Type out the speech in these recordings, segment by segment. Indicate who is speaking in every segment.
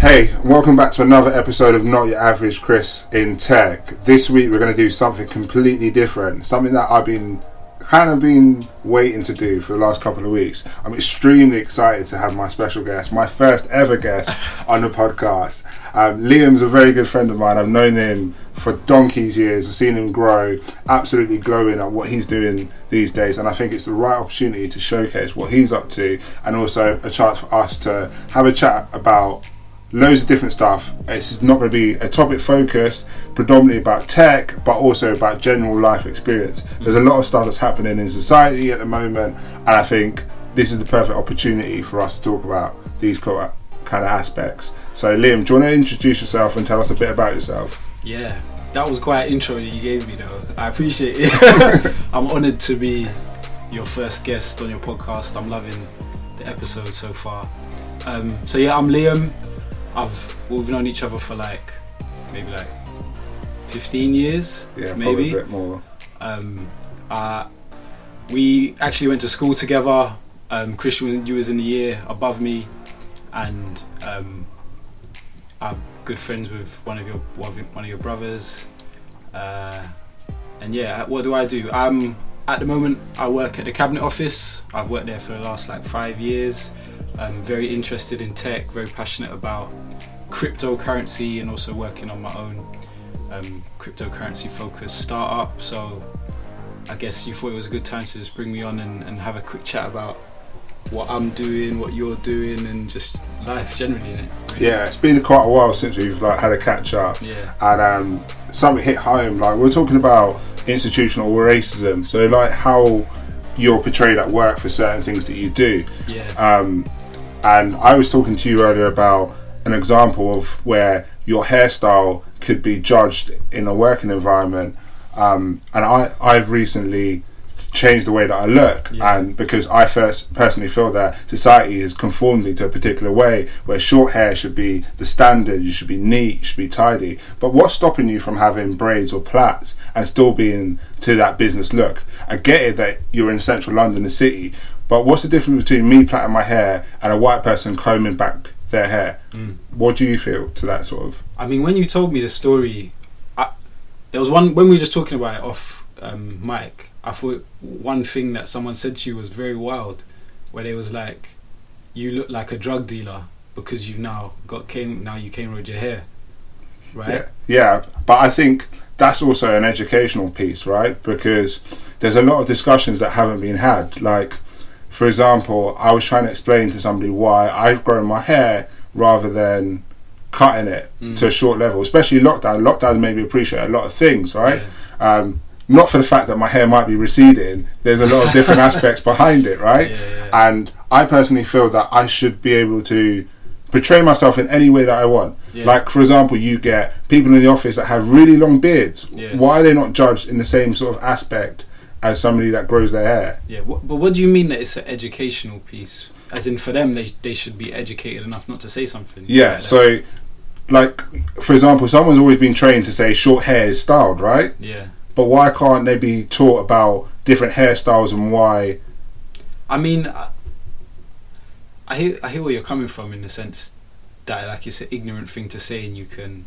Speaker 1: Hey, welcome back to another episode of Not Your Average Chris in Tech. This week we're going to do something completely different, something that I've been kind of been waiting to do for the last couple of weeks. I'm extremely excited to have my special guest, my first ever guest on the podcast. Um, Liam's a very good friend of mine. I've known him for donkey's years. I've seen him grow, absolutely glowing at what he's doing these days. And I think it's the right opportunity to showcase what he's up to and also a chance for us to have a chat about loads of different stuff. It's not going to be a topic focused predominantly about tech, but also about general life experience. There's a lot of stuff that's happening in society at the moment, and I think this is the perfect opportunity for us to talk about these kind of aspects. So, Liam, do you want to introduce yourself and tell us a bit about yourself?
Speaker 2: Yeah, that was quite an intro that you gave me, though. I appreciate it. I'm honoured to be your first guest on your podcast. I'm loving the episode so far. Um, so yeah, I'm Liam. I've we've known each other for like maybe like 15 years.
Speaker 1: Yeah,
Speaker 2: maybe
Speaker 1: a bit more.
Speaker 2: Um, uh, we actually went to school together. Um, Christian, you was in the year above me, and um, I'm good friends with one of your one of your brothers. Uh, and yeah, what do I do? I'm at the moment I work at the cabinet office. I've worked there for the last like five years. I'm very interested in tech, very passionate about cryptocurrency, and also working on my own um, cryptocurrency focused startup. So I guess you thought it was a good time to just bring me on and, and have a quick chat about what I'm doing, what you're doing, and just life generally. Really.
Speaker 1: Yeah, it's been quite a while since we've like had a catch up.
Speaker 2: Yeah.
Speaker 1: and um, something hit home. Like we're talking about institutional racism, so like how you're portrayed at work for certain things that you do.
Speaker 2: Yeah.
Speaker 1: Um, and I was talking to you earlier about an example of where your hairstyle could be judged in a working environment. Um, and I, I've recently changed the way that I look,
Speaker 2: Yeah.
Speaker 1: and because I first personally feel that society has conformed me to a particular way where short hair should be the standard, you should be neat, you should be tidy. But what's stopping you from having braids or plaits and still being to that business look? I get it that you're in central London, the city, but what's the difference between me plaiting my hair and a white person combing back their hair?
Speaker 2: Mm.
Speaker 1: What do you feel to that sort of?
Speaker 2: I mean, when you told me the story, I, there was one when we were just talking about it off um, mic. I thought one thing that someone said to you was very wild, where they was like, "You look like a drug dealer because you've now got cane. Now you cane rowed your hair, right?"
Speaker 1: Yeah, yeah, but I think that's also an educational piece, right? Because there's a lot of discussions that haven't been had. Like, for example, I was trying to explain to somebody why I've grown my hair rather than cutting it
Speaker 2: Mm.
Speaker 1: to a short level, especially lockdown. Lockdown made me appreciate a lot of things, right?
Speaker 2: Yeah.
Speaker 1: Um, not for the fact that my hair might be receding. There's a lot of different aspects behind it, right?
Speaker 2: Yeah.
Speaker 1: And I personally feel that I should be able to portray myself in any way that I want.
Speaker 2: Yeah.
Speaker 1: Like, for example, you get people in the office that have really long beards. Why are they not judged in the same sort of aspect as somebody that grows their hair?
Speaker 2: Yeah, wh- but what do you mean that it's an educational piece? As in, for them, they they should be educated enough not to say something.
Speaker 1: Yeah,
Speaker 2: like
Speaker 1: so, like, for example, someone's always been trained to say short hair is styled, right?
Speaker 2: yeah.
Speaker 1: But why can't they be taught about different hairstyles and why?
Speaker 2: I mean, I, I hear I hear where you're coming from in the sense that like it's an ignorant thing to say, and you can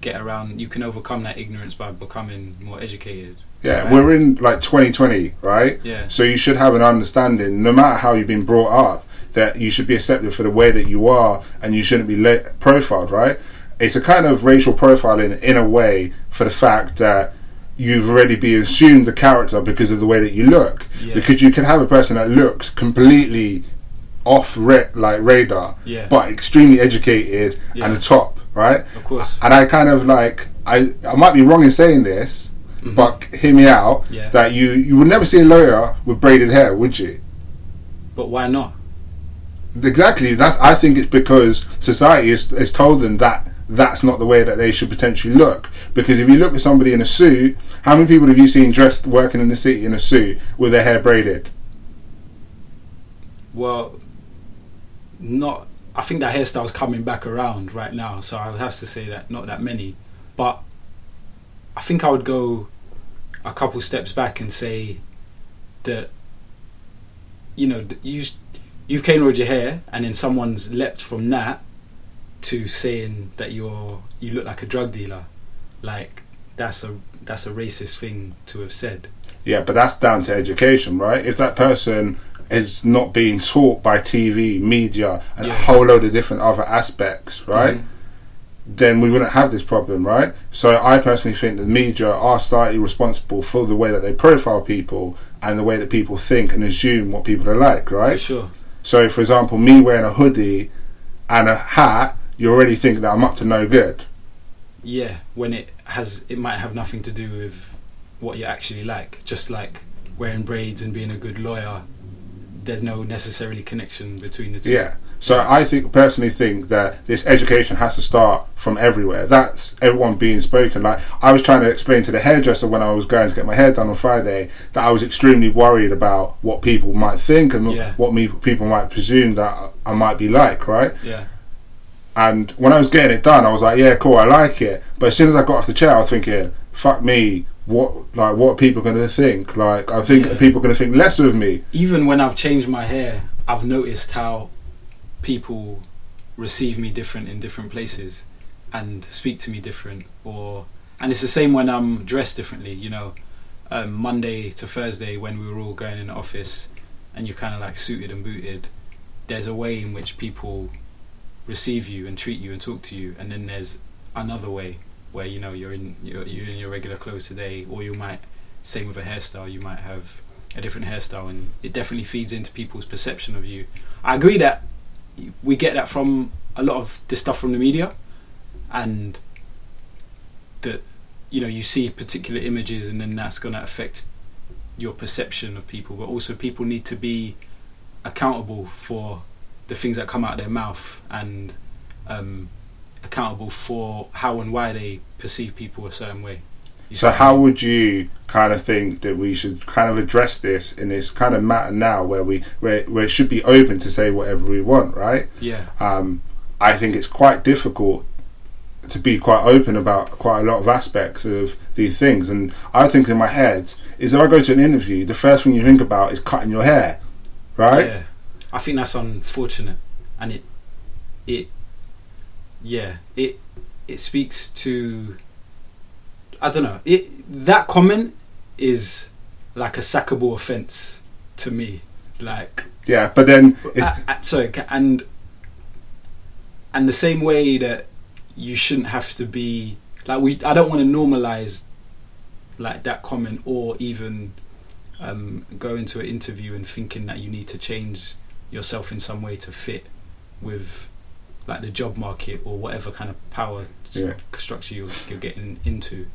Speaker 2: get around, you can overcome that ignorance by becoming more educated.
Speaker 1: Yeah,
Speaker 2: Right.
Speaker 1: we're in like 2020, right?
Speaker 2: Yeah.
Speaker 1: So you should have an understanding, no matter how you've been brought up, that you should be accepted for the way that you are, and you shouldn't be le- profiled, right? It's a kind of racial profiling in a way for the fact that you've already been assumed the character because of the way that you look.
Speaker 2: Yeah.
Speaker 1: Because you can have a person that looks completely off ra- like radar,
Speaker 2: Yeah.
Speaker 1: but extremely educated
Speaker 2: Yeah.
Speaker 1: and the top, right?
Speaker 2: Of course.
Speaker 1: And I kind of like I I might be wrong in saying this,
Speaker 2: Mhm.
Speaker 1: but hear me out.
Speaker 2: Yeah.
Speaker 1: That you you would never see a lawyer with braided hair, would you?
Speaker 2: But why not?
Speaker 1: Exactly. That I think it's because society has, has told them that that's not the way that they should potentially look. Because if you look at somebody in a suit, how many people have you seen dressed working in the city in a suit with their hair braided?
Speaker 2: Well, not. I think that hairstyle's coming back around right now, so I would have to say that not that many. But I think I would go a couple steps back and say that you know you you've cane rolled your hair, and then someone's leapt from that to saying that you're you look like a drug dealer, like that's a that's a racist thing to have said.
Speaker 1: Yeah, but that's down to education, right? If that person is not being taught by TV, media, and
Speaker 2: Yeah.
Speaker 1: a whole load of different other aspects, right?
Speaker 2: Mhm.
Speaker 1: Then we wouldn't have this problem, right? So I personally think the media are slightly responsible for the way that they profile people and the way that people think and assume what people are like,
Speaker 2: For
Speaker 1: right?
Speaker 2: sure.
Speaker 1: So, for example, me wearing a hoodie and a hat, you already think that I'm up to no good.
Speaker 2: Yeah, when it has it might have nothing to do with what you're actually like. Just like wearing braids and being a good lawyer, there's no necessarily connection between the two.
Speaker 1: Yeah. So I think personally think that this education has to start from everywhere. That's everyone being spoken. Like I was trying to explain to the hairdresser when I was going to get my hair done on Friday that I was extremely worried about what people might think and
Speaker 2: Yeah.
Speaker 1: what me people might presume that I might be like, right?
Speaker 2: Yeah.
Speaker 1: And when I was getting it done, I was like, yeah, cool, I like it. But as soon as I got off the chair, I was thinking, fuck me, what like what are people going to think? Like I think
Speaker 2: Yeah.
Speaker 1: people going to think less of me.
Speaker 2: Even when I've changed my hair, I've noticed how people receive me different in different places and speak to me different or and it's the same when I'm dressed differently, you know. Um, Monday to Thursday when we were all going in the office and you're kind of like suited and booted, there's a way in which people receive you and treat you and talk to you and then there's another way where you know you're in you're, you're in your regular clothes today or you might same with a hairstyle you might have a different hairstyle and it definitely feeds into people's perception of you. I agree that we get that from a lot of this stuff from the media and that you know you see particular images and then that's going to affect your perception of people. But also people need to be accountable for the things that come out of their mouth and um, accountable for how and why they perceive people a certain way
Speaker 1: So how would you kind of think that we should kind of address this in this kind of matter now where we where, where it should be open to say whatever we want, right?
Speaker 2: yeah
Speaker 1: Um, I think it's quite difficult to be quite open about quite a lot of aspects of these things. And I think in my head is if I go to an interview, the first thing you think about is cutting your hair, right?
Speaker 2: Yeah, I think that's unfortunate, and it, it, yeah, it, it speaks to. I don't know. It that comment is like a sackable offence to me. Like,
Speaker 1: Yeah, but then it's
Speaker 2: uh, uh, sorry, and and the same way that you shouldn't have to be like we. I don't want to normalize like that comment or even um, go into an interview and thinking that you need to change yourself in some way to fit with like the job market or whatever kind of power
Speaker 1: Yeah.
Speaker 2: structure you're, you're getting into.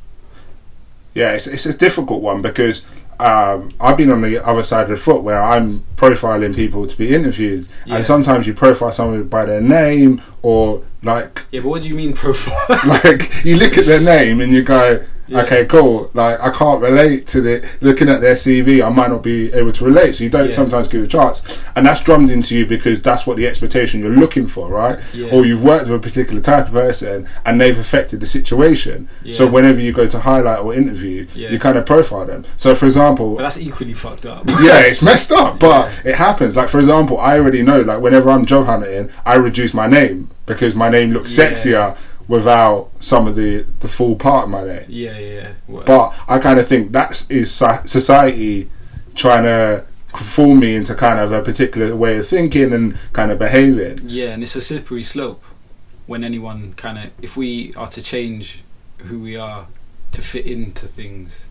Speaker 1: Yeah, it's, it's a difficult one because um, I've been on the other side of the foot where I'm profiling people to be interviewed,
Speaker 2: Yeah.
Speaker 1: and sometimes you profile someone by their name or like
Speaker 2: Yeah, but what do you mean profile?
Speaker 1: like you look at their name and you go,
Speaker 2: Yeah.
Speaker 1: okay, cool. Like I can't relate to the looking at their CV. I might not be able to relate, so you don't
Speaker 2: Yeah.
Speaker 1: sometimes give a chance, and that's drummed into you because that's what the expectation you're looking for, right?
Speaker 2: Yeah.
Speaker 1: Or you've worked with a particular type of person and they've affected the situation. So whenever you go to highlight or interview,
Speaker 2: Yeah.
Speaker 1: you kind of profile them. So for example,
Speaker 2: but that's equally fucked up.
Speaker 1: yeah, it's messed up, but it happens. Like for example, I already know. Like whenever I'm job hunting, I reduce my name because my name looks
Speaker 2: Yeah.
Speaker 1: sexier without some of the the full part of my name.
Speaker 2: Yeah, yeah. yeah. Well,
Speaker 1: But I kind of think that's is society trying to form me into kind of a particular way of thinking and kind of behaving.
Speaker 2: Yeah, and it's a slippery slope when anyone kind of, if we are to change who we are to fit into things,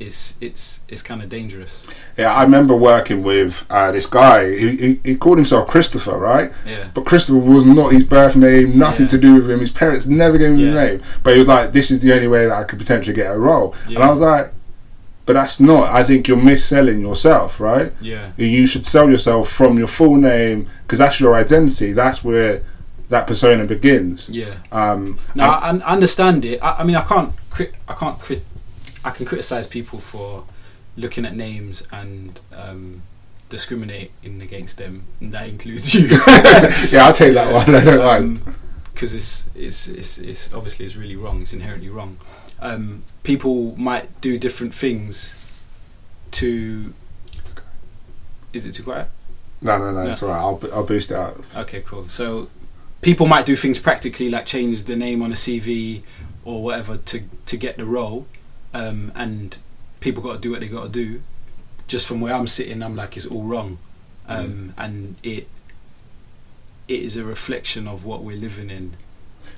Speaker 2: it's it's it's kind of dangerous.
Speaker 1: Yeah, I remember working with uh, this guy. He, he, he called himself Christopher, right?
Speaker 2: Yeah,
Speaker 1: But Christopher was not his birth name, nothing
Speaker 2: Yeah.
Speaker 1: to do with him. His parents never gave him
Speaker 2: Yeah.
Speaker 1: a name. But he was like, this is the only way that I could potentially get a role. And I was like, but that's not. I think you're mis-selling yourself, right?
Speaker 2: yeah,
Speaker 1: You should sell yourself from your full name because that's your identity. That's where that persona begins.
Speaker 2: yeah.
Speaker 1: Um,
Speaker 2: Now I, I understand it. I, I mean, I can't crit, I can't crit, I can criticize people for looking at names and um, discriminating against them, and that includes you.
Speaker 1: yeah, I'll take that one. I don't mind.
Speaker 2: because it's, it's it's it's obviously it's really wrong. It's inherently wrong. Um, people might do different things to. Is it too quiet?
Speaker 1: No, no, no,
Speaker 2: Yeah.
Speaker 1: it's alright. I'll, I'll boost it out.
Speaker 2: Okay, cool. So people might do things practically, like change the name on a CV or whatever to to get the role, um, and people got to do what they got to do. Just from where I'm sitting, I'm like it's all wrong, um, and it it is a reflection of what we're living in.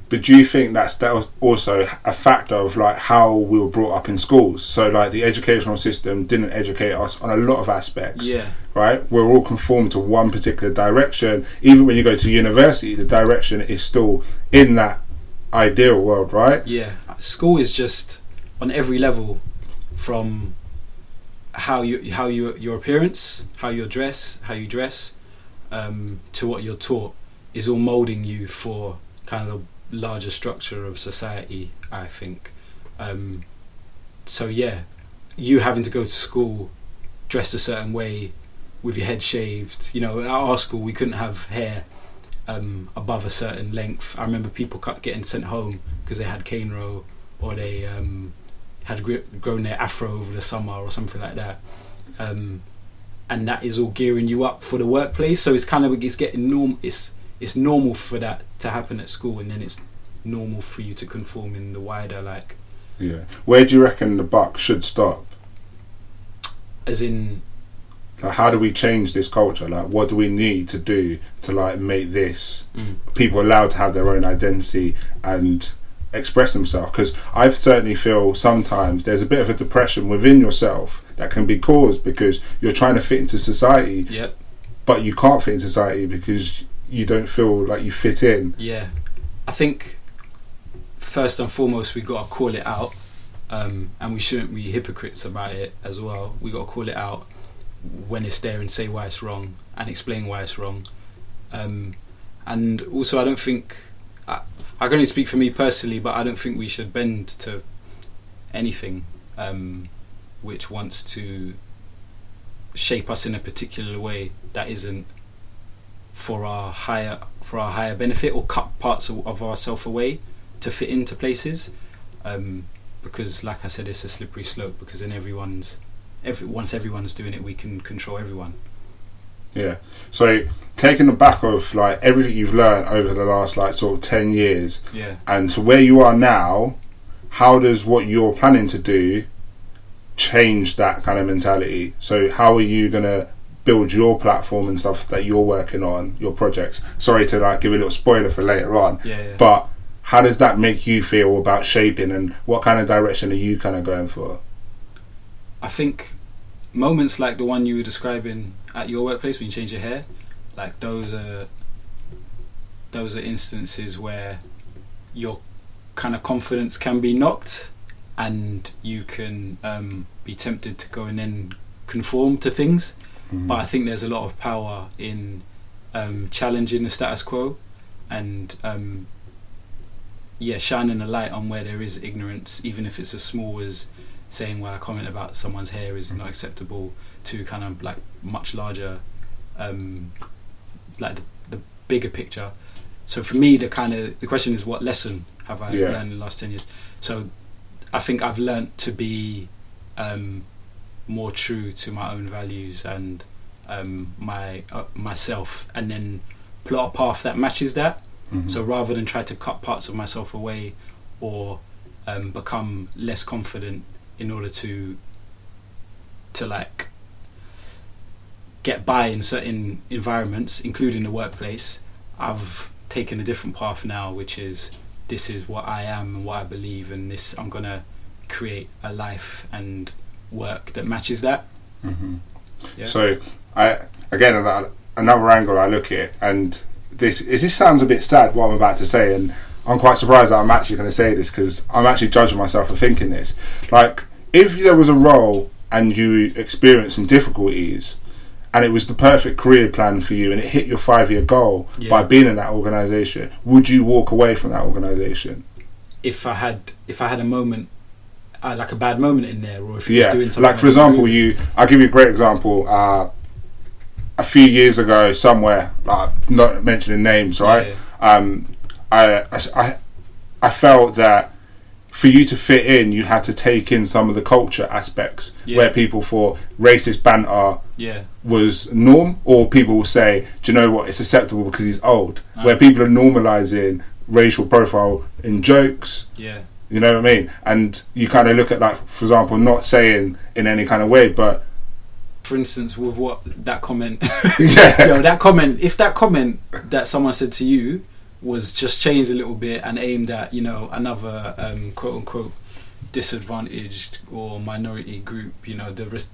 Speaker 1: But do you think that's that was also a factor of like how we were brought up in schools? So like the educational system didn't educate us on a lot of aspects.
Speaker 2: Yeah,
Speaker 1: Right? We're all conformed to one particular direction. Even when you go to university, the direction is still in that ideal world, right?
Speaker 2: yeah. School is just on every level, from how you how you your appearance, how you dress, how you dress, um, to what you're taught is all molding you for kind of the larger structure of society. I think. Um, so yeah, you having to go to school dressed a certain way with your head shaved. You know, at our school we couldn't have hair um, above a certain length. I remember people getting sent home because they had cane row or they um, had grown their afro over the summer or something like that. Um, and that is all gearing you up for the workplace. So it's kind of it's getting norm. It's it's normal for that to happen at school, and then it's normal for you to conform in the wider like
Speaker 1: Yeah. Where do you reckon the buck should stop?
Speaker 2: as in
Speaker 1: Like, how do we change this culture? Like, what do we need to do to like make this
Speaker 2: mm,
Speaker 1: people allowed to have their own identity and express themselves? Because I certainly feel sometimes there's a bit of a depression within yourself that can be caused because you're trying to fit into society,
Speaker 2: yep
Speaker 1: but you can't fit in society because you don't feel like you fit in.
Speaker 2: Yeah, I think first and foremost we got to call it out, um, and we shouldn't be hypocrites about it as well. We got to call it out when it's there and say why it's wrong and explain why it's wrong. Um, and also, I don't think I, I can only speak for me personally, but I don't think we should bend to anything um, which wants to shape us in a particular way that isn't for our higher for our higher benefit or cut parts of, of ourselves away to fit into places. Um, because like I said it's a slippery slope because then everyone's every, once everyone's doing it we can control everyone
Speaker 1: Yeah. So taking the back of like everything you've learned over the last like sort of ten years
Speaker 2: yeah
Speaker 1: and to where you are now, how does what you're planning to do change that kind of mentality? So how are you gonna build your platform and stuff that you're working on, your projects? Sorry to like give a little spoiler for later on,
Speaker 2: yeah, yeah.
Speaker 1: but how does that make you feel about shaping and what kind of direction are you kind of going for?
Speaker 2: I think moments like the one you were describing at your workplace when you change your hair, like those are those are instances where your kind of confidence can be knocked, and you can um, be tempted to go and then conform to things. But I think there's a lot of power in um, challenging the status quo, and um, yeah, shining a light on where there is ignorance, even if it's as small as saying "Well, a comment about someone's hair is not acceptable to kind of like much larger um like the, the bigger picture so for me the kind of the question is what lesson have i
Speaker 1: Yeah.
Speaker 2: learned in the last 10 years so i think i've learnt to be um more true to my own values and um my uh, myself and then plot a path that matches that
Speaker 1: Mhm.
Speaker 2: so rather than try to cut parts of myself away or um, become less confident in order to to like get by in certain environments, including the workplace, I've taken a different path now, which is this is what I am and what I believe, and this I'm gonna create a life and work that matches that.
Speaker 1: Mhm.
Speaker 2: Yeah.
Speaker 1: So, I again another angle I look at, it, and this is this sounds a bit sad what I'm about to say, and I'm quite surprised that I'm actually going to say this because I'm actually judging myself for thinking this. Like, if there was a role and you experienced some difficulties, and it was the perfect career plan for you, and it hit your five year goal
Speaker 2: Yeah.
Speaker 1: by being in that organisation, would you walk away from that organisation?
Speaker 2: If I had if I had a moment, uh, like a bad moment in there, or if you
Speaker 1: Yeah,
Speaker 2: doing something
Speaker 1: like for example, you. I'll give you a great example. Uh, a few years ago, somewhere, like not mentioning names, right?
Speaker 2: Yeah.
Speaker 1: Um, I, I, I felt that for you to fit in, you had to take in some of the culture aspects
Speaker 2: Yeah.
Speaker 1: where people thought racist banter
Speaker 2: Yeah.
Speaker 1: was norm, or people will say, "Do you know what? It's acceptable because he's old."
Speaker 2: Ah.
Speaker 1: Where people are normalizing racial profile in jokes.
Speaker 2: Yeah.
Speaker 1: You know what I mean? And you kind of look at like, for example, not saying in any kind of way, but
Speaker 2: For instance, with what that comment,
Speaker 1: yeah,
Speaker 2: yo, that comment, if that comment that someone said to you was just changed a little bit and aimed at, you know, another um, quote unquote disadvantaged or minority group, you know, the res-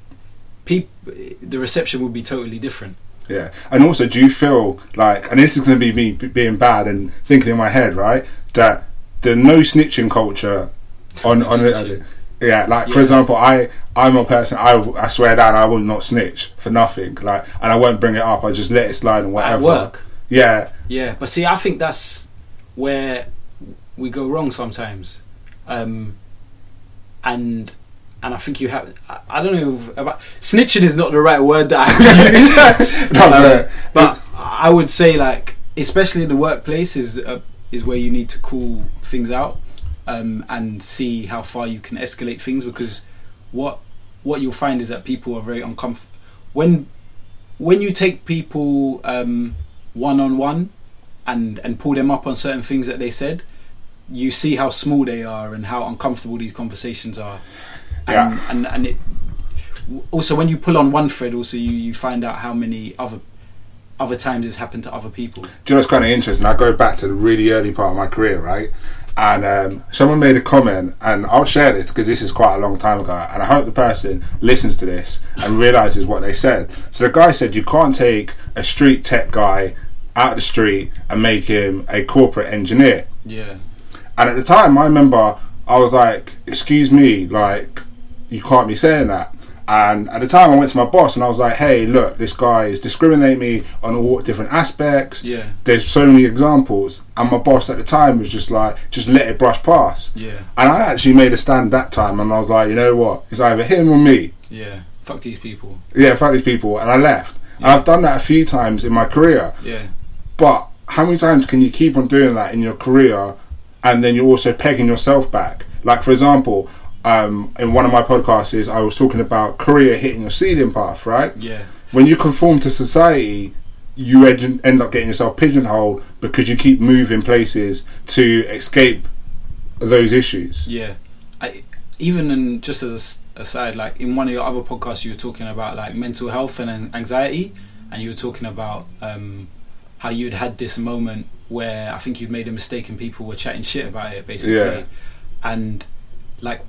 Speaker 2: peop- the reception would be totally different.
Speaker 1: Yeah, and also, do you feel like, and this is going to be me being bad and thinking in my head, right? That the no snitching culture on on yeah, like for example, I I'm a person I I swear down I will not snitch for nothing, like, and I won't bring it up. I just let it slide and whatever.
Speaker 2: At work.
Speaker 1: Yeah,
Speaker 2: Yeah, but see, I think that's where we go wrong sometimes, um, and and I think you have. I, I don't know about snitching is not the right word that I would use,
Speaker 1: no,
Speaker 2: Um,
Speaker 1: but,
Speaker 2: but I would say like, especially in the workplace, is uh, is where you need to call things out um, and see how far you can escalate things because what what you'll find is that people are very uncomfortable when when you take people one on one and and pull them up on certain things that they said you see how small they are and how uncomfortable these conversations are and
Speaker 1: Yeah.
Speaker 2: and, and it also when you pull on one thread also you, you find out how many other other times it's happened to other people
Speaker 1: do you know what's kind of interesting? I go back to the really early part of my career, right? And um, someone made a comment, and I'll share this because this is quite a long time ago, and I hope the person listens to this and realizes what they said. So the guy said you can't take a street tech guy out the street and make him a corporate engineer.
Speaker 2: yeah
Speaker 1: And at the time, I remember I was like, "Excuse me, like you can't be saying that." And at the time, I went to my boss and I was like, "Hey, look, this guy is discriminating me on all different aspects.
Speaker 2: yeah
Speaker 1: There's so many examples." And my boss at the time was just like, "Just let it brush past."
Speaker 2: yeah
Speaker 1: And I actually made a stand that time, and I was like, "You know what? It's either him or me."
Speaker 2: yeah fuck these people
Speaker 1: Yeah, fuck these people, and I left. And I've done that a few times in my career.
Speaker 2: yeah
Speaker 1: But how many times can you keep on doing that in your career and then you're also pegging yourself back? Like, for example, um, in one of my podcasts, is I was talking about career hitting your ceiling path, right?
Speaker 2: yeah
Speaker 1: When you conform to society, you end end up getting yourself pigeonholed because you keep moving places to escape those issues.
Speaker 2: Yeah, I, even in just as a aside, like in one of your other podcasts, you were talking about like mental health and anxiety, and you were talking about um, how you'd had this moment where I think you'd made a mistake and people were chatting shit about it, basically,
Speaker 1: Yeah.
Speaker 2: and like,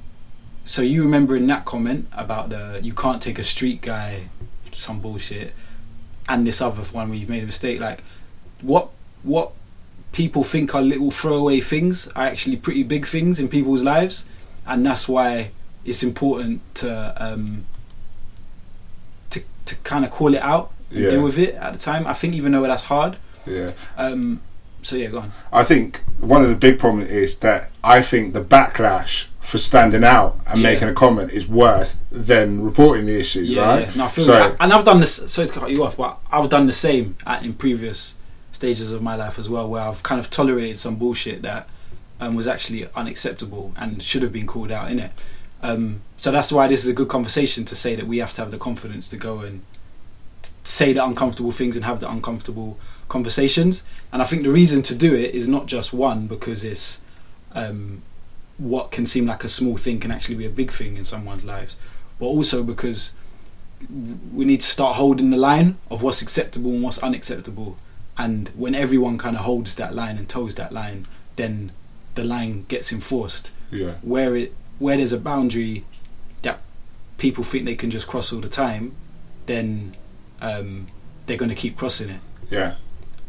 Speaker 2: so you remember in that comment about the you can't take a street guy, some bullshit, and this other one where you've made a mistake, like, what what people think are little throwaway things are actually pretty big things in people's lives, and that's why it's important to um, to to kind of call it out and
Speaker 1: Yeah.
Speaker 2: deal with it at the time. I think even though that's hard.
Speaker 1: Yeah.
Speaker 2: Um, so yeah, go on.
Speaker 1: I think one of the big problems is that I think the backlash for standing out and
Speaker 2: Yeah.
Speaker 1: making a comment is worse than reporting the issue,
Speaker 2: Yeah,
Speaker 1: right?
Speaker 2: yeah. No, I feel
Speaker 1: So-
Speaker 2: that. and I've done this. Sorry to cut you off, but I've done the same at, in previous stages of my life as well, where I've kind of tolerated some bullshit that um, was actually unacceptable and should have been called out in it. Um, so that's why this is a good conversation to say that we have to have the confidence to go and say the uncomfortable things and have the uncomfortable conversations. And I think the reason to do it is not just one because it's um, what can seem like a small thing can actually be a big thing in someone's lives, but also because we need to start holding the line of what's acceptable and what's unacceptable. And when everyone kind of holds that line and toes that line, then the line gets enforced.
Speaker 1: Yeah.
Speaker 2: Where it where there's a boundary that people think they can just cross all the time, then um, they're going to keep crossing it.
Speaker 1: Yeah.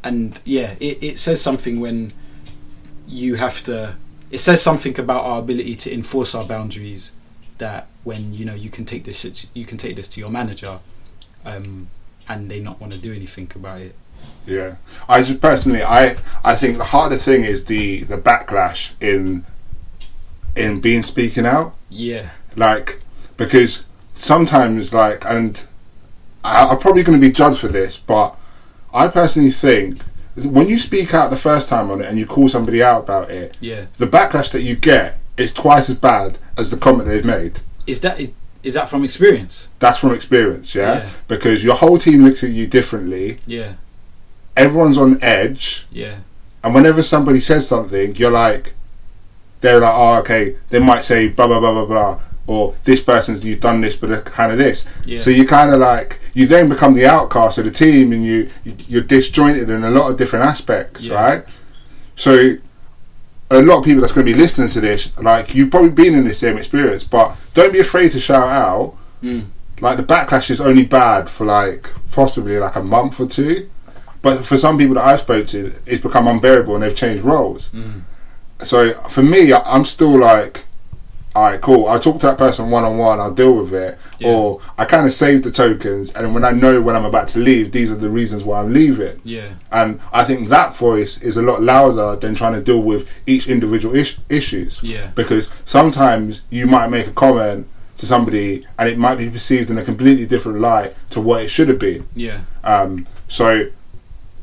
Speaker 2: And yeah, it, it says something when you have to. It says something about our ability to enforce our boundaries. That when you know you can take this you can take this to your manager, um, and they not want to do anything about it.
Speaker 1: Yeah, I just personally, I I think the harder thing is the the backlash in in being speaking out,
Speaker 2: Yeah,
Speaker 1: like because sometimes like and I, I'm probably going to be judged for this, but I personally think when you speak out the first time on it and you call somebody out about it,
Speaker 2: yeah,
Speaker 1: the backlash that you get is twice as bad as the comment they've made.
Speaker 2: Is that is, is that from experience?
Speaker 1: That's from experience, yeah?
Speaker 2: Yeah.
Speaker 1: Because your whole team looks at you differently.
Speaker 2: Yeah,
Speaker 1: Everyone's on edge,
Speaker 2: yeah,
Speaker 1: and whenever somebody says something, you're like, they're like, oh, okay. They might say blah blah blah blah blah, or this person's you've done this, but kind of this.
Speaker 2: yeah.
Speaker 1: So you kind of like you then become the outcast of the team, and you, you you're disjointed in a lot of different aspects,
Speaker 2: Yeah.
Speaker 1: right? So a lot of people that's going to be listening to this, like you've probably been in the same experience, but don't be afraid to shout out.
Speaker 2: Mm.
Speaker 1: Like the backlash is only bad for like possibly like a month or two, but for some people that I've spoke to, it's become unbearable and they've changed roles.
Speaker 2: Mm.
Speaker 1: So for me, I'm still like, all right, cool. I'll talk to that person one on one. I'll deal with it,
Speaker 2: Yeah.
Speaker 1: or I kind of save the tokens, and when I know when I'm about to leave, these are the reasons why I'm leaving.
Speaker 2: yeah,
Speaker 1: And I think that voice is a lot louder than trying to deal with each individual ish- issues.
Speaker 2: yeah,
Speaker 1: Because sometimes you might make a comment to somebody, and it might be perceived in a completely different light to what it should have been.
Speaker 2: yeah,
Speaker 1: Um, so,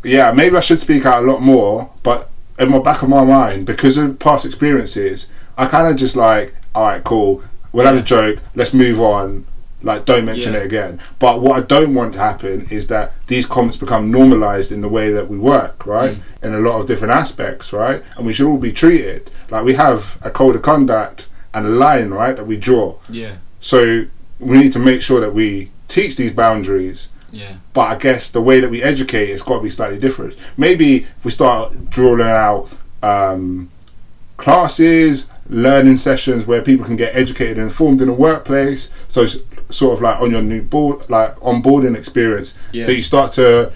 Speaker 1: yeah, maybe I should speak out a lot more, but in the back of my mind, because of past experiences, I kind of just like, all right, cool, we'll have a joke, let's move on. Like, don't mention
Speaker 2: Yeah.
Speaker 1: it again. But what I don't want to happen is that these comments become normalized in the way that we work, right?
Speaker 2: Mm.
Speaker 1: In a lot of different aspects, right? And we should all be treated like we have a code of conduct and a line, right, that we draw.
Speaker 2: yeah,
Speaker 1: So we need to make sure that we teach these boundaries
Speaker 2: yeah,
Speaker 1: but I guess the way that we educate it's got to be slightly different. Maybe if we start drawing out um, classes, learning sessions where people can get educated and informed in the workplace. So it's sort of like on your new board, like onboarding experience,
Speaker 2: Yeah.
Speaker 1: that you start to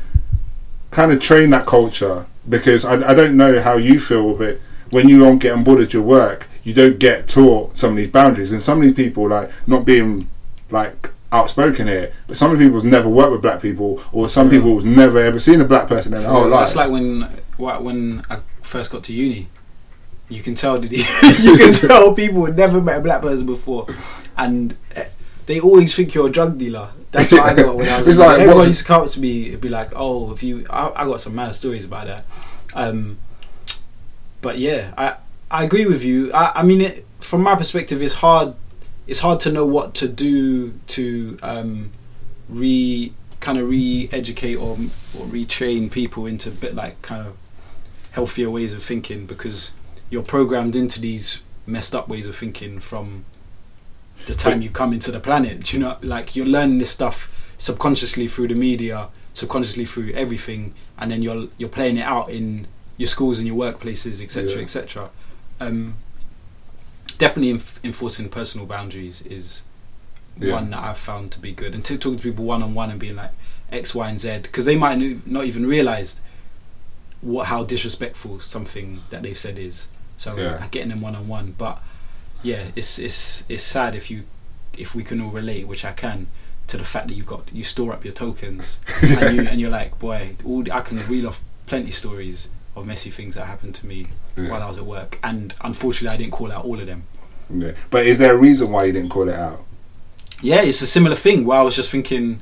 Speaker 1: kind of train that culture. Because I, I don't know how you feel with it when you don't get on board at your work. You don't get taught some of these boundaries, and some of these people like not being like outspoken here, but some of the people's never worked with black people, or some
Speaker 2: Yeah.
Speaker 1: people's never ever seen a black person in their whole life.
Speaker 2: That's like when when I first got to uni. You can tell that you can tell people had never met a black person before, and eh, they always think you're a drug dealer. That's what I got when I was.
Speaker 1: It's like,
Speaker 2: everyone
Speaker 1: what-
Speaker 2: used to come up to me and be like, "Oh, if you," I, I got some mad stories about that. Um, but yeah, I I agree with you. I, I mean, it, from my perspective, it's hard. It's hard to know what to do to um, re kind of re-educate or, or retrain people into a bit like kind of healthier ways of thinking because you're programmed into these messed up ways of thinking from the time you come into the planet. You know, like you're learning this stuff subconsciously through the media, subconsciously through everything, and then you're you're playing it out in your schools and your workplaces, etc.,
Speaker 1: Yeah.
Speaker 2: etc. Um, definitely enf- enforcing personal boundaries is
Speaker 1: Yeah.
Speaker 2: one that I've found to be good, and to talking to people one on one and being like X, Y, and Z because they might not even realised what how disrespectful something that they've said is. So
Speaker 1: Yeah.
Speaker 2: getting them one on one, but yeah, it's it's it's sad if you if we can all relate, which I can, to the fact that you've got you store up your tokens and you and you're like, boy, all I can reel off plenty stories of messy things that happened to me
Speaker 1: Yeah.
Speaker 2: while I was at work, and unfortunately, I didn't call out all of them.
Speaker 1: Yeah. But is there a reason why you didn't call it out?
Speaker 2: Yeah, it's a similar thing where I was just thinking,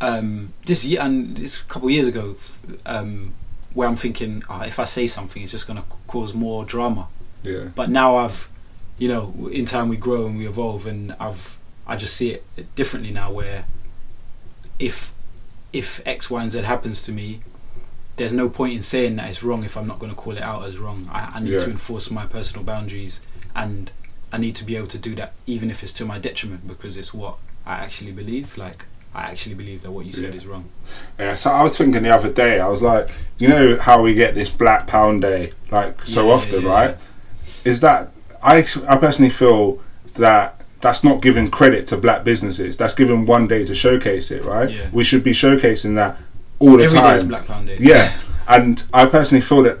Speaker 2: um, this year and this a couple of years ago, um, where I'm thinking, oh, if I say something, it's just going to cause more drama.
Speaker 1: Yeah.
Speaker 2: But now I've, you know, in time we grow and we evolve, and I've I just see it differently now. Where if if X, Y, and Z happens to me, there's no point in saying that it's wrong if I'm not going to call it out as wrong. I, I need
Speaker 1: Yeah.
Speaker 2: to enforce my personal boundaries, and I need to be able to do that even if it's to my detriment because it's what I actually believe. Like I actually believe that what you said
Speaker 1: Yeah.
Speaker 2: is wrong.
Speaker 1: Yeah, so I was thinking the other day, I was like, you know how we get this Black Pound Day like so
Speaker 2: Yeah,
Speaker 1: often,
Speaker 2: yeah,
Speaker 1: right? Is that I I personally feel that that's not giving credit to black businesses. That's giving one day to showcase it, right?
Speaker 2: Yeah.
Speaker 1: We should be showcasing that all the
Speaker 2: Every day
Speaker 1: time.
Speaker 2: is Black Pound Day.
Speaker 1: Yeah, and I personally feel that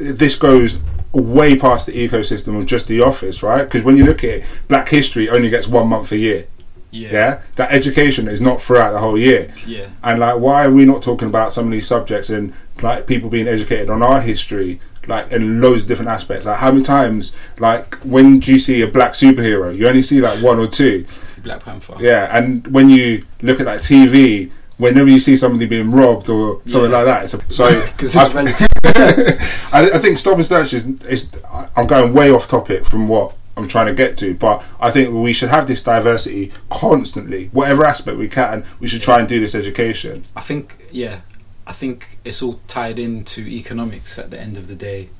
Speaker 1: this goes way past the ecosystem of just the office, right? Because when you look at it, Black History only gets one month a year.
Speaker 2: Yeah.
Speaker 1: Yeah, that education is not throughout the whole year.
Speaker 2: Yeah.
Speaker 1: And like, why are we not talking about some of these subjects and like people being educated on our history, like in loads of different aspects? Like, how many times, like, when do you see a black superhero? You only see like one or two.
Speaker 2: Black Panther.
Speaker 1: Yeah, and when you look at like TV, whenever you see somebody being robbed or something
Speaker 2: Yeah.
Speaker 1: like that, it's a, so I- I, I think stop and search is, is. I'm going way off topic from what I'm trying to get to, but I think we should have this diversity constantly, whatever aspect we can. We should try and do this education.
Speaker 2: I think yeah, I think it's all tied into economics at the end of the day.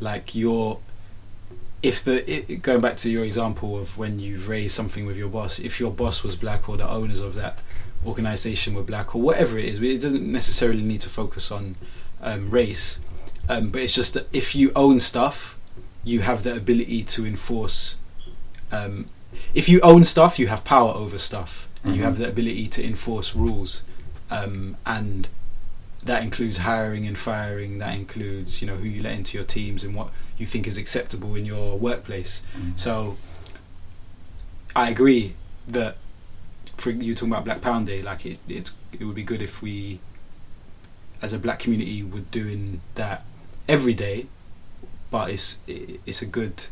Speaker 2: Like your, if the it, going back to your example of when you've raised something with your boss, if your boss was black or the owners of that organization were black or whatever it is, it doesn't necessarily need to focus on um, race, um, but it's just that if you own stuff, you have the ability to enforce. Um, if you own stuff, you have power over stuff. and You
Speaker 1: Mhm.
Speaker 2: have the ability to enforce rules, um, and that includes hiring and firing. That includes you know who you let into your teams and what you think is acceptable in your workplace. So I agree that for you talking about Black Pound Day, like it, it would be good if we, as a black community, were doing that every day. But it's it's a good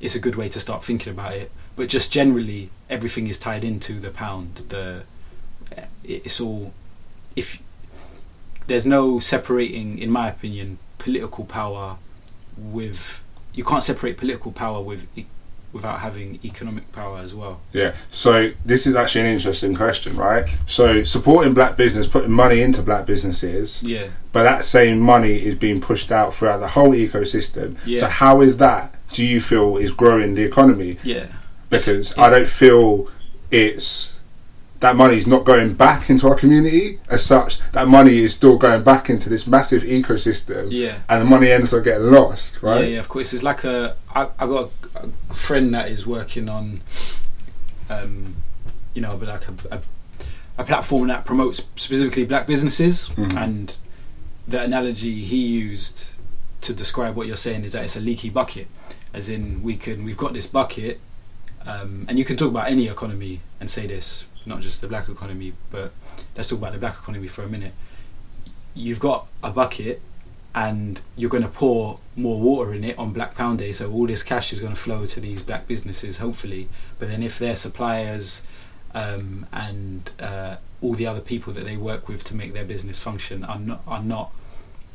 Speaker 2: it's a good way to start thinking about it. But just generally, everything is tied into the pound. The it's all if there's no separating, in my opinion, political power with you can't separate political power with without having economic power as well.
Speaker 1: Yeah. So this is actually an interesting question, right? So supporting black business, putting money into black businesses,
Speaker 2: Yeah,
Speaker 1: but that same money is being pushed out throughout the whole ecosystem.
Speaker 2: Yeah.
Speaker 1: So how is that? Do you feel is growing the economy?
Speaker 2: yeah,
Speaker 1: Because
Speaker 2: Yeah.
Speaker 1: I don't feel it's that money is not going back into our community as such. That money is still going back into this massive ecosystem,
Speaker 2: yeah.
Speaker 1: and the money ends up getting lost, right?
Speaker 2: Yeah, yeah, of course. It's like a. I, I got a, friend that is working on, um, you know, like a, a, a platform that promotes specifically black businesses,
Speaker 1: Mhm.
Speaker 2: and the analogy he used to describe what you're saying is that it's a leaky bucket, as in we can we've got this bucket, um, and you can talk about any economy and say this, not just the black economy, but let's talk about the black economy for a minute. You've got a bucket and you're going to pour more water in it on Black Pound Day, so all this cash is going to flow to these black businesses, hopefully. But then if their suppliers um, and uh, all the other people that they work with to make their business function are not are not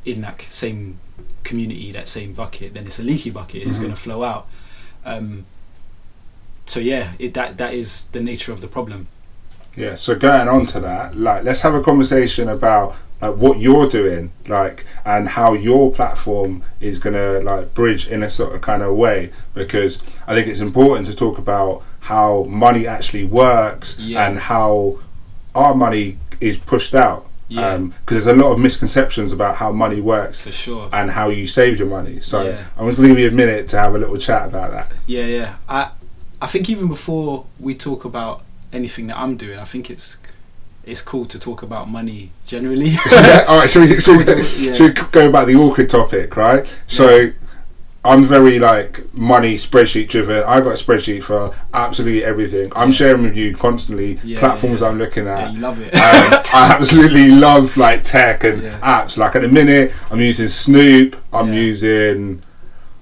Speaker 2: in that same community, that same bucket, then it's a leaky bucket. It's
Speaker 1: Mhm.
Speaker 2: going to flow out. Um, so yeah, it, that that is the nature of the problem.
Speaker 1: Yeah, so going on to that, like let's have a conversation about like what you're doing, like and how your platform is gonna like bridge in a sort of kind of way because I think it's important to talk about how money actually works
Speaker 2: Yeah.
Speaker 1: and how our money is pushed out.
Speaker 2: Yeah.
Speaker 1: Um, because there's a lot of misconceptions about how money works
Speaker 2: For sure.
Speaker 1: and how you save your money. So
Speaker 2: Yeah.
Speaker 1: I'm going to leave you a minute to have a little chat about that.
Speaker 2: Yeah, yeah. I I think even before we talk about anything that I'm doing, I think it's it's cool to talk about money generally.
Speaker 1: yeah, all right. Should we, should, we,
Speaker 2: Yeah.
Speaker 1: should we go about the awkward topic, right? So, I'm very like money spreadsheet driven. I've got a spreadsheet for absolutely everything. I'm
Speaker 2: Yeah.
Speaker 1: sharing with you constantly
Speaker 2: Yeah,
Speaker 1: platforms
Speaker 2: yeah.
Speaker 1: I'm looking
Speaker 2: yeah,
Speaker 1: at.
Speaker 2: you love it.
Speaker 1: um, I absolutely love like tech and
Speaker 2: Yeah.
Speaker 1: apps. Like at the minute, I'm using Snoop. I'm
Speaker 2: Yeah.
Speaker 1: using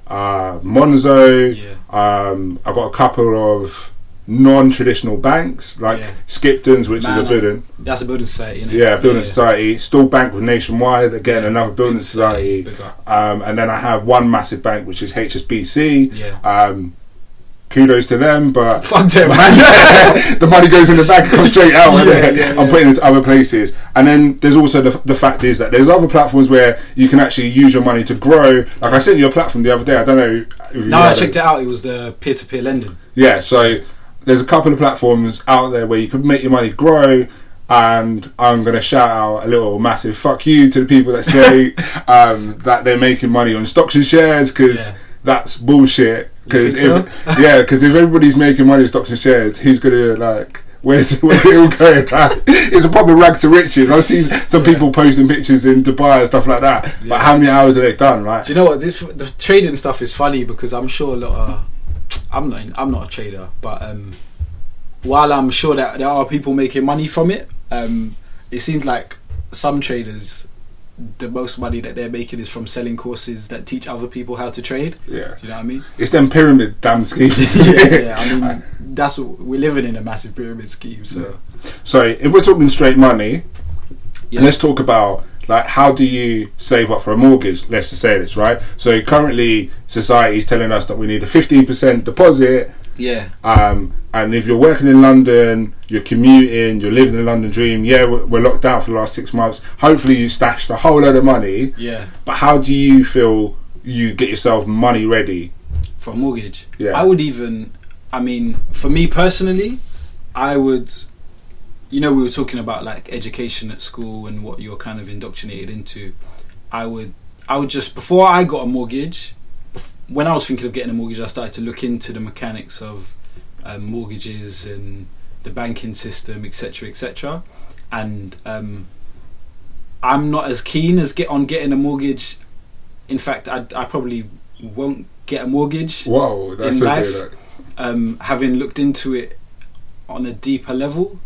Speaker 1: uh, Monzo.
Speaker 2: yeah,
Speaker 1: Um, I've got a couple of non-traditional banks like
Speaker 2: Yeah.
Speaker 1: Skipton's, which
Speaker 2: Man,
Speaker 1: is a building.
Speaker 2: that's a building society. Isn't it?
Speaker 1: Yeah, building society. Still bank with Nationwide. Again,
Speaker 2: Yeah.
Speaker 1: another building society. Um, and then I have one massive bank, which is HSBC.
Speaker 2: Yeah.
Speaker 1: Um, kudos to them, but
Speaker 2: Fuck them, man.
Speaker 1: the money goes in the bank, comes straight out.
Speaker 2: Yeah, yeah,
Speaker 1: I'm
Speaker 2: yeah.
Speaker 1: putting it to other places. And then there's also the, the fact is that there's other platforms where you can actually use your money to grow. Like I sent you a platform the other day. I don't know. If you
Speaker 2: no, I checked it out. It was the peer-to-peer lending.
Speaker 1: yeah, so there's a couple of platforms out there where you can make your money grow. And I'm going to shout out a little massive fuck you to the people that say um, that they're making money on stocks and shares because
Speaker 2: Yeah.
Speaker 1: that's bullshit. Because if yeah, because if everybody's making money on stocks and shares, who's going to like? Where's, where's it all going? Like, it's a proper rag to riches. I've seen some
Speaker 2: Yeah.
Speaker 1: people posting pictures in Dubai and stuff like that.
Speaker 2: Yeah.
Speaker 1: But how many hours have they done? Right?
Speaker 2: Do you know what? This the trading stuff is funny because I'm sure a lot of I'm not I'm not a trader, but um, while I'm sure that there are people making money from it, um, it seems like some traders the most money that they're making is from selling courses that teach other people how to trade.
Speaker 1: Yeah,
Speaker 2: Do you know what I mean?
Speaker 1: it's them pyramid damn schemes.
Speaker 2: yeah, yeah. I mean, that's what we're living in a massive pyramid scheme. So
Speaker 1: So if we're talking straight money,
Speaker 2: yeah,
Speaker 1: let's talk about like how do you save up for a mortgage? Let's just say this, right? So currently, society is telling us that we need a fifteen percent deposit.
Speaker 2: Yeah.
Speaker 1: Um, and if you're working in London, you're commuting, you're living the London dream. Yeah, we're, we're locked down for the last six months. Hopefully, you stashed a whole lot of money.
Speaker 2: Yeah.
Speaker 1: But how do you feel you get yourself money ready?
Speaker 2: For a mortgage.
Speaker 1: Yeah.
Speaker 2: I would even. I mean, for me personally, I would. You know, we were talking about like education at school and what you're kind of indoctrinated into. I would. I would just before I got a mortgage. When I was thinking of getting a mortgage, I started to look into the mechanics of um, mortgages and the banking system, etc., etc. And um, I'm not as keen as get on getting a mortgage. In fact, I, I probably won't get a mortgage
Speaker 1: Whoa,
Speaker 2: that's In a life- bit um, having looked into it on a deeper level.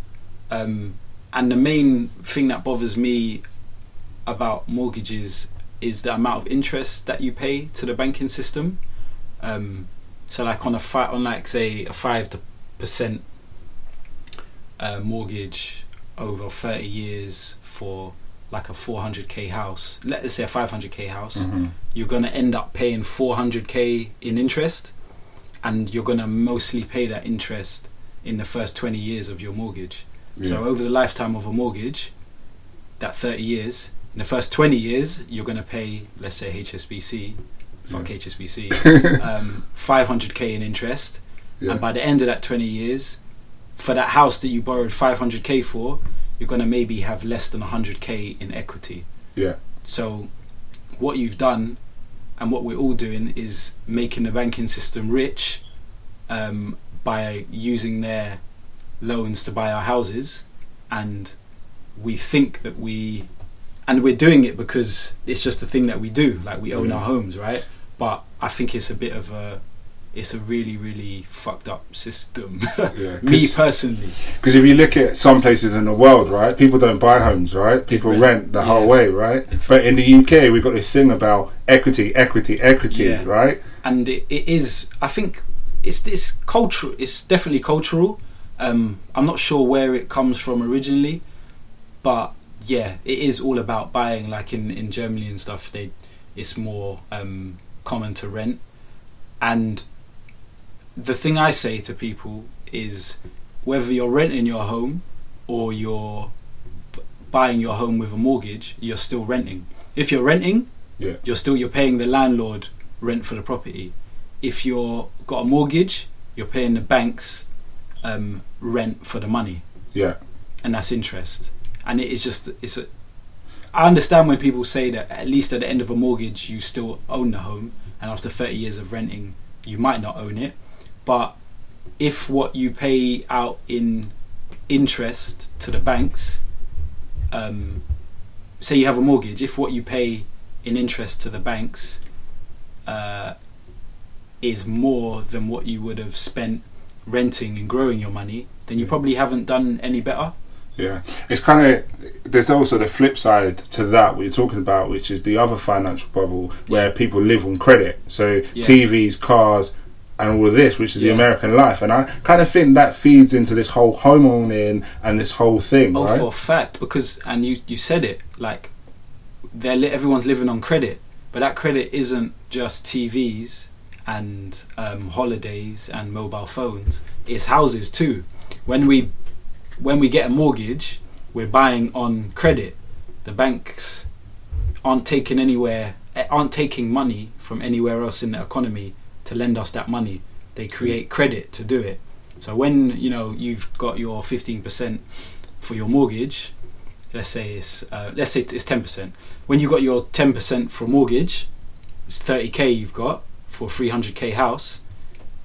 Speaker 2: Um, and the main thing that bothers me about mortgages is the amount of interest that you pay to the banking system. Um, so, like on a fi- on like say a five percent uh, mortgage over thirty years for like a four hundred k house. Let's say a five hundred k house
Speaker 1: Mhm.
Speaker 2: you're going to end up paying 400k in interest and you're going to mostly pay that interest in the first 20 years of your mortgage so over the lifetime of a mortgage that 30 years in the first 20 years you're going to pay let's say hsbc fuck
Speaker 1: Yeah.
Speaker 2: hsbc um, 500k in interest
Speaker 1: Yeah.
Speaker 2: and by the end of that 20 years for that house that you borrowed 500k for you're going to maybe have less than 100k in equity
Speaker 1: yeah.
Speaker 2: so, what you've done and what we're all doing is making the banking system rich um, by using their loans to buy our houses, and we think that we, and we're doing it because it's just the thing that we do, like we own
Speaker 1: Mm.
Speaker 2: our homes, right? But I think it's a bit of a, it's a really really fucked up system.
Speaker 1: Yeah.
Speaker 2: Me personally,
Speaker 1: Because if you look at some places in the world, right, people don't buy homes, right? People
Speaker 2: Rent.
Speaker 1: rent, the whole way, right? But in the UK, we've got this thing about equity, equity, equity,
Speaker 2: Yeah.
Speaker 1: right?
Speaker 2: and it, it is i think it's this cultural it's definitely cultural um i'm not sure where it comes from originally but yeah it is all about buying like in in germany and stuff they it's more um common to rent and the thing i say to people is whether you're renting your home or you're b- buying your home with a mortgage you're still renting if you're renting
Speaker 1: Yeah.
Speaker 2: you're still you're paying the landlord rent for the property. If you're got a mortgage, you're paying the banks um, rent for the money,
Speaker 1: Yeah.
Speaker 2: and that's interest. And it is just it's a. I understand when people say that at least at the end of a mortgage you still own the home, and after 30 years of renting you might not own it, but if what you pay out in interest to the banks, um, say you have a mortgage, if what you pay in interest to the banks uh, is more than what you would have spent renting and growing your money, then you probably haven't done any better.
Speaker 1: Yeah, it's kind of there's also the flip side to that what you're talking about, which is the other financial bubble where people live on credit. So
Speaker 2: Yeah.
Speaker 1: TVs, cars, and all of this, which is the American life, and I kind of think that feeds into this whole homeowning and this whole thing,
Speaker 2: Oh,
Speaker 1: right?
Speaker 2: for a fact, because and you you said it like they're li- everyone's living on credit, but that credit isn't just TVs and um, holidays and mobile phones. It's houses too. When we when we get a mortgage, we're buying on credit. The banks aren't taking anywhere eh, aren't taking money from anywhere else in the economy to lend us that money. They create credit to do it. So when you know you've got your fifteen percent for your mortgage, let's say it's uh, let's say it's ten percent. When you've got your ten percent for mortgage, it's thirty k you've got for a three hundred k house.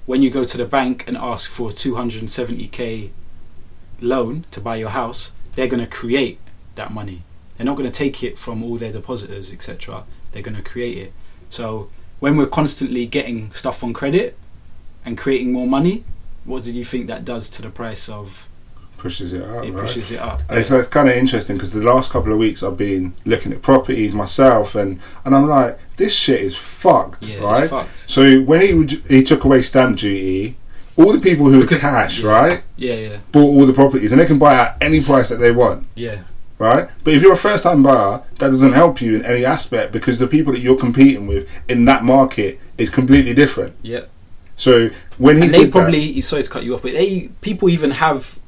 Speaker 2: When you go to the bank and ask for a two hundred and seventy k loan to buy your house, they're going to create that money. They're not going to take it from all their depositors, etc. They're going to create it. So when we're constantly getting stuff on credit and creating more money, what did you think that does to the price of?
Speaker 1: Pushes it up,
Speaker 2: It
Speaker 1: right?
Speaker 2: pushes it up.
Speaker 1: And It's, it's kind of interesting because the last couple of weeks I've been looking at properties myself, and and I'm like, this shit is fucked,
Speaker 2: Yeah,
Speaker 1: right?
Speaker 2: fucked.
Speaker 1: So when he he took away stamp duty, all the people who
Speaker 2: Because-
Speaker 1: are cash,
Speaker 2: yeah.
Speaker 1: right,
Speaker 2: Yeah, yeah,
Speaker 1: bought all the properties, and they can buy at any price that they want.
Speaker 2: yeah.
Speaker 1: right? But if you're a first time buyer, that doesn't help you in any aspect because the people that you're competing with in that market is completely different.
Speaker 2: Yeah.
Speaker 1: So when he
Speaker 2: and they
Speaker 1: did that-
Speaker 2: probably sorry to cut you off, but they people even have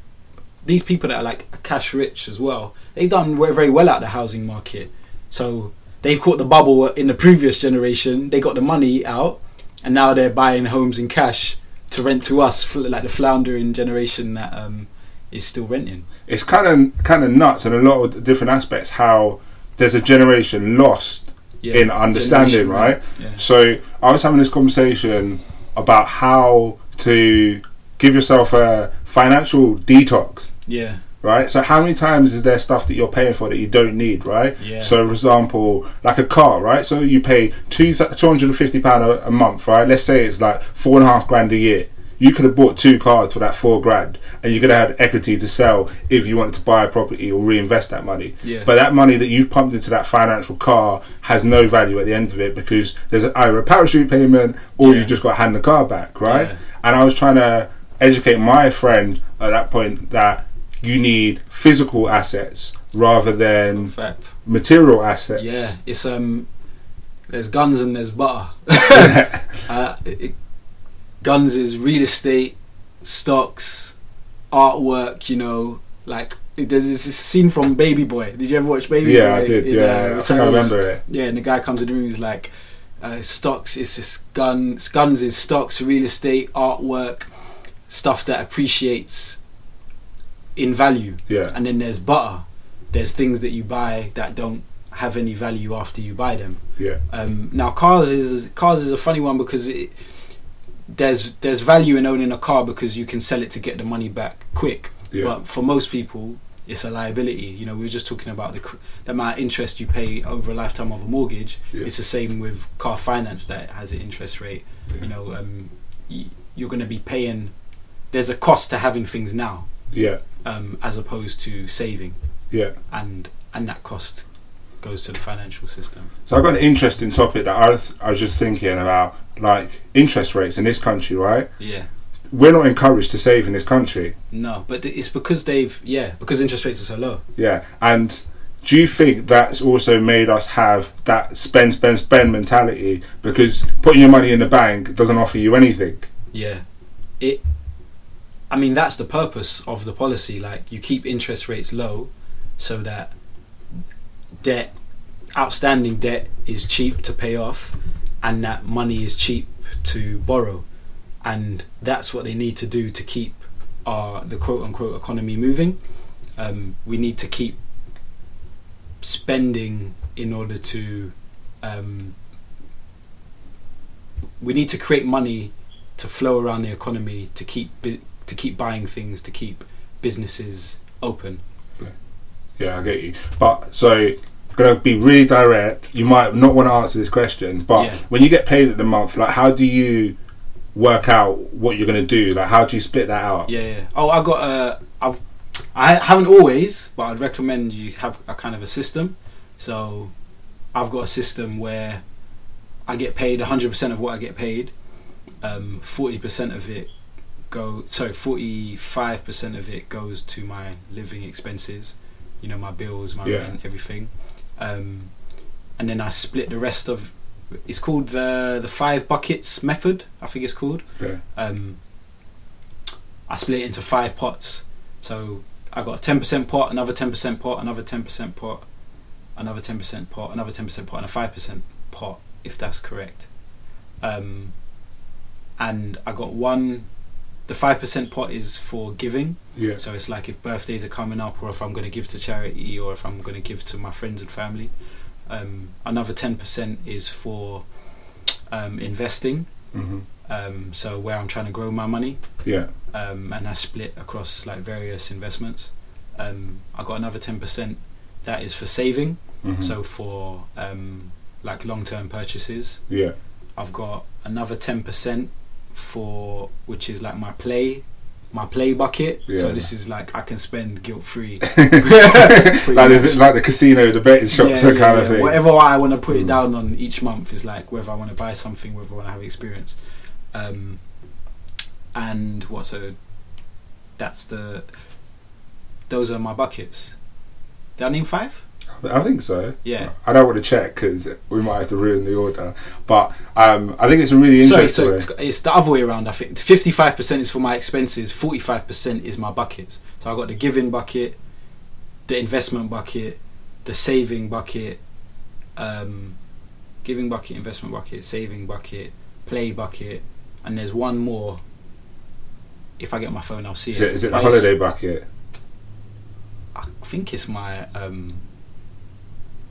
Speaker 2: these people that are like cash rich as well. They've done ve- very well out the housing market, so they've caught the bubble in the previous generation. They got the money out, and now they're buying homes in cash to rent to us, like the floundering generation that um, is still renting.
Speaker 1: it's kind of kind of nuts in a lot of different aspects how there's a generation lost
Speaker 2: Yeah,
Speaker 1: in understanding, right?
Speaker 2: Yeah.
Speaker 1: So I was having this conversation about how to give yourself a financial detox,
Speaker 2: Yeah.
Speaker 1: right? So how many times is there stuff that you're paying for that you don't need, right?
Speaker 2: Yeah.
Speaker 1: So for example, like a car, right? So you pay two two hundred and fifty pound a a month, right? Let's say it's like four and a half grand a year. You could have bought two cars for that four grand, and you could have had equity to sell if you wanted to buy a property or reinvest that money.
Speaker 2: Yeah.
Speaker 1: But that money that you've pumped into that financial car has no value at the end of it because there's either a parachute payment or you just got to hand the car back, right?
Speaker 2: Yeah.
Speaker 1: And I was trying to educate my friend at that point that you need physical assets rather than
Speaker 2: fact.
Speaker 1: material assets.
Speaker 2: Yeah, it's um, there's guns and there's butter. uh, it, it- guns is real estate, stocks, artwork. You know, like there's this scene from Baby Boy. Did you ever watch Baby Boy?
Speaker 1: Yeah, I did.
Speaker 2: in,
Speaker 1: Yeah,
Speaker 2: uh,
Speaker 1: I I remember it.
Speaker 2: Yeah, and the guy comes in the room. He's like, uh, stocks is just guns. Guns is stocks, real estate, artwork, stuff that appreciates in value
Speaker 1: Yeah,
Speaker 2: and then there's butter. There's things that you buy that don't have any value after you buy them.
Speaker 1: yeah,
Speaker 2: Um, now cars is cars is a funny one because it, there's there's value in owning a car because you can sell it to get the money back quick.
Speaker 1: yeah,
Speaker 2: But for most people, it's a liability. You know, we were just talking about the, the amount of interest you pay over a lifetime of a mortgage.
Speaker 1: Yeah.
Speaker 2: It's the same with car finance that has an interest rate.
Speaker 1: Yeah.
Speaker 2: You know, um, y- you're going to be paying. There's a cost to having things now,
Speaker 1: yeah,
Speaker 2: um, as opposed to saving
Speaker 1: yeah.
Speaker 2: and and that cost goes to the financial system.
Speaker 1: So I've got an interesting topic that I was, I was just thinking about, like interest rates in this country, right?
Speaker 2: Yeah.
Speaker 1: We're not encouraged to save in this country.
Speaker 2: No, but it's because they've yeah because interest rates are so low.
Speaker 1: Yeah, and do you think that's also made us have that spend, spend, spend mentality? Because putting your money in the bank doesn't offer you anything.
Speaker 2: Yeah, it. I mean that's the purpose of the policy. Like you keep interest rates low, so that debt, outstanding debt, is cheap to pay off, and that money is cheap to borrow, and that's what they need to do to keep our the quote unquote economy moving. Um, we need to keep spending in order to. Um, we need to create money to flow around the economy to keep to keep buying things to keep businesses open.
Speaker 1: Yeah, I get you. But so, gonna be really direct. You might not want to answer this question, but
Speaker 2: Yeah.
Speaker 1: when you get paid at the month, like how do you work out what you're gonna do? Like how do you split that out?
Speaker 2: Yeah, yeah. Oh, I got a. I've. I haven't always, but I'd recommend you have a kind of a system. So, I've got a system where I get paid 100% of what I get paid. Um, 40% of it go. Sorry, 45% of it goes to my living expenses. You know, my bills, my
Speaker 1: Yeah.
Speaker 2: rent, everything. Um, and then I split the rest of. It's called the the five buckets method. I think it's called
Speaker 1: Okay.
Speaker 2: um, I split it into five pots. So I got a ten percent pot, another ten percent pot, another ten percent pot, another ten percent pot, another ten percent pot, and a five percent pot, if that's correct. Um, and I got one. The five percent pot is for giving.
Speaker 1: Yeah.
Speaker 2: So it's like if birthdays are coming up, or if I'm going to give to charity, or if I'm going to give to my friends and family. Um, another ten percent is for um, investing.
Speaker 1: hmm
Speaker 2: Um, so where I'm trying to grow my money,
Speaker 1: Yeah.
Speaker 2: um, and I split across like various investments. Um, I got another ten percent that is for saving,
Speaker 1: hmm
Speaker 2: so for um, like long term purchases.
Speaker 1: yeah.
Speaker 2: I've got another ten percent for which is like my play, my play bucket.
Speaker 1: Yeah.
Speaker 2: So this is like I can spend guilt free.
Speaker 1: like, the, like the casino, the betting shops, that kind of thing.
Speaker 2: Whatever I want to put it
Speaker 1: Mm.
Speaker 2: down on each month is like whether I want to buy something, whether I want to have experience. Um, and what so that's the those are my buckets. Did I name five?
Speaker 1: I think so.
Speaker 2: Yeah.
Speaker 1: I don't want to check because we might have to ruin the order. But um, I think it's a really
Speaker 2: Sorry,
Speaker 1: interesting.
Speaker 2: so
Speaker 1: way.
Speaker 2: it's the other way around. I think fifty-five percent is for my expenses, forty-five percent is my buckets. So I got the giving bucket, the investment bucket, the saving bucket, um, giving bucket, investment bucket, saving bucket, play bucket, and there's one more. If I get my phone, I'll see
Speaker 1: Is
Speaker 2: it.
Speaker 1: it, is it the
Speaker 2: But
Speaker 1: holiday bucket?
Speaker 2: I think it's my. Um,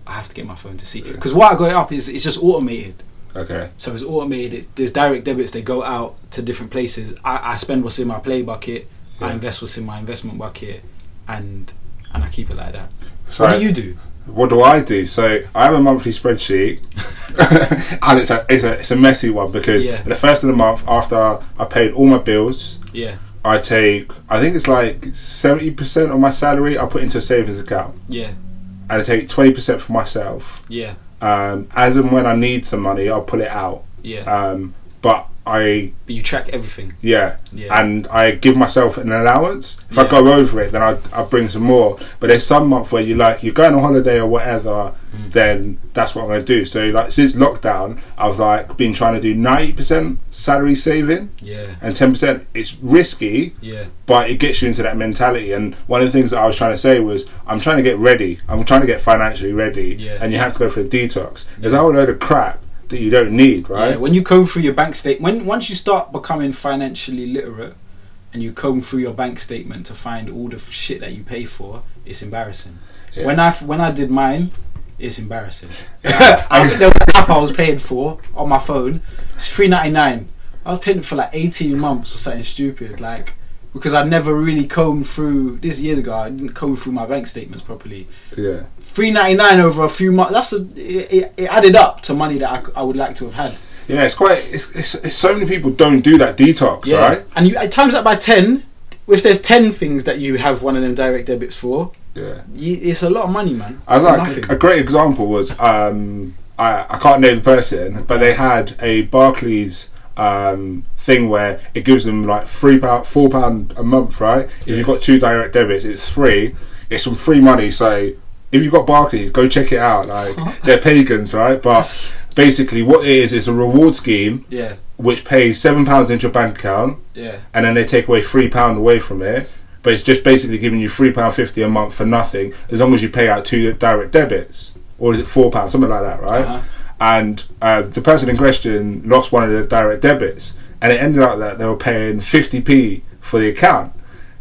Speaker 2: I have to get my phone to see because what I got it up is it's just automated.
Speaker 1: Okay.
Speaker 2: So it's automated. It's, there's direct debits. They go out to different places. I, I spend what's in my play bucket. I invest what's in my investment bucket, and and I keep it like that.
Speaker 1: So
Speaker 2: what do you do?
Speaker 1: what do I do? So I have a monthly spreadsheet, and it's a it's a it's a messy one because
Speaker 2: Yeah.
Speaker 1: the first of the month after I paid all my bills,
Speaker 2: Yeah,
Speaker 1: I take I think it's like seventy percent of my salary I put into a savings account,
Speaker 2: yeah,
Speaker 1: and I take twenty percent for myself.
Speaker 2: yeah,
Speaker 1: Um, as and when I need some money, I'll pull it out.
Speaker 2: yeah.
Speaker 1: Um, but I
Speaker 2: but you track everything.
Speaker 1: yeah,
Speaker 2: Yeah,
Speaker 1: and I give myself an allowance. If I go over it, then I I bring some more. But there's some month where you like you're going on holiday or whatever,
Speaker 2: Mm.
Speaker 1: then that's what I'm going to do. So like since lockdown, I've like been trying to do ninety percent salary saving
Speaker 2: yeah,
Speaker 1: and ten percent. It's risky,
Speaker 2: yeah,
Speaker 1: but it gets you into that mentality. And one of the things that I was trying to say was I'm trying to get ready. I'm trying to get financially ready,
Speaker 2: Yeah.
Speaker 1: and you have to go for a detox. There's a whole load of crap that you don't need, right?
Speaker 2: yeah. When you comb through your bank statement, when once you start becoming financially literate, and you comb through your bank statement to find all the shit that you pay for, it's embarrassing.
Speaker 1: Yeah.
Speaker 2: When I when I did mine, it's embarrassing. I think there was an app I was paying for on my phone. It's three ninety nine. I was paying for like eighteen months or something stupid, like because I never really combed through. This is years ago, I didn't comb through my bank statements properly.
Speaker 1: yeah.
Speaker 2: Three ninety nine over a few months. That's a, it, it, added up to money that I, I, would like to have had.
Speaker 1: Yeah, it's quite. It's, it's, it's so many people don't do that detox, right?
Speaker 2: and you times that by ten. If there's ten things that you have one of them direct debits for,
Speaker 1: Yeah.
Speaker 2: you, it's a lot of money, man.
Speaker 1: I like
Speaker 2: nothing.
Speaker 1: a great example was um, I I can't name the person, but they had a Barclays um, thing where it gives them like three pound, four pound a month, right? If you've got two direct debits, it's free. It's some free money. So if you've got Barclays, go check it out. Like they're pagans, right? But basically, what it is is a reward scheme
Speaker 2: yeah,
Speaker 1: which pays seven pounds into your bank account,
Speaker 2: yeah,
Speaker 1: and then they take away three pound away from it. But it's just basically giving you three pound fifty a month for nothing, as long as you pay out two direct debits, or is it four pounds, something like that, right?
Speaker 2: Uh-huh.
Speaker 1: And uh, the person in question lost one of the direct debits, and it ended up that they were paying fifty p for the account.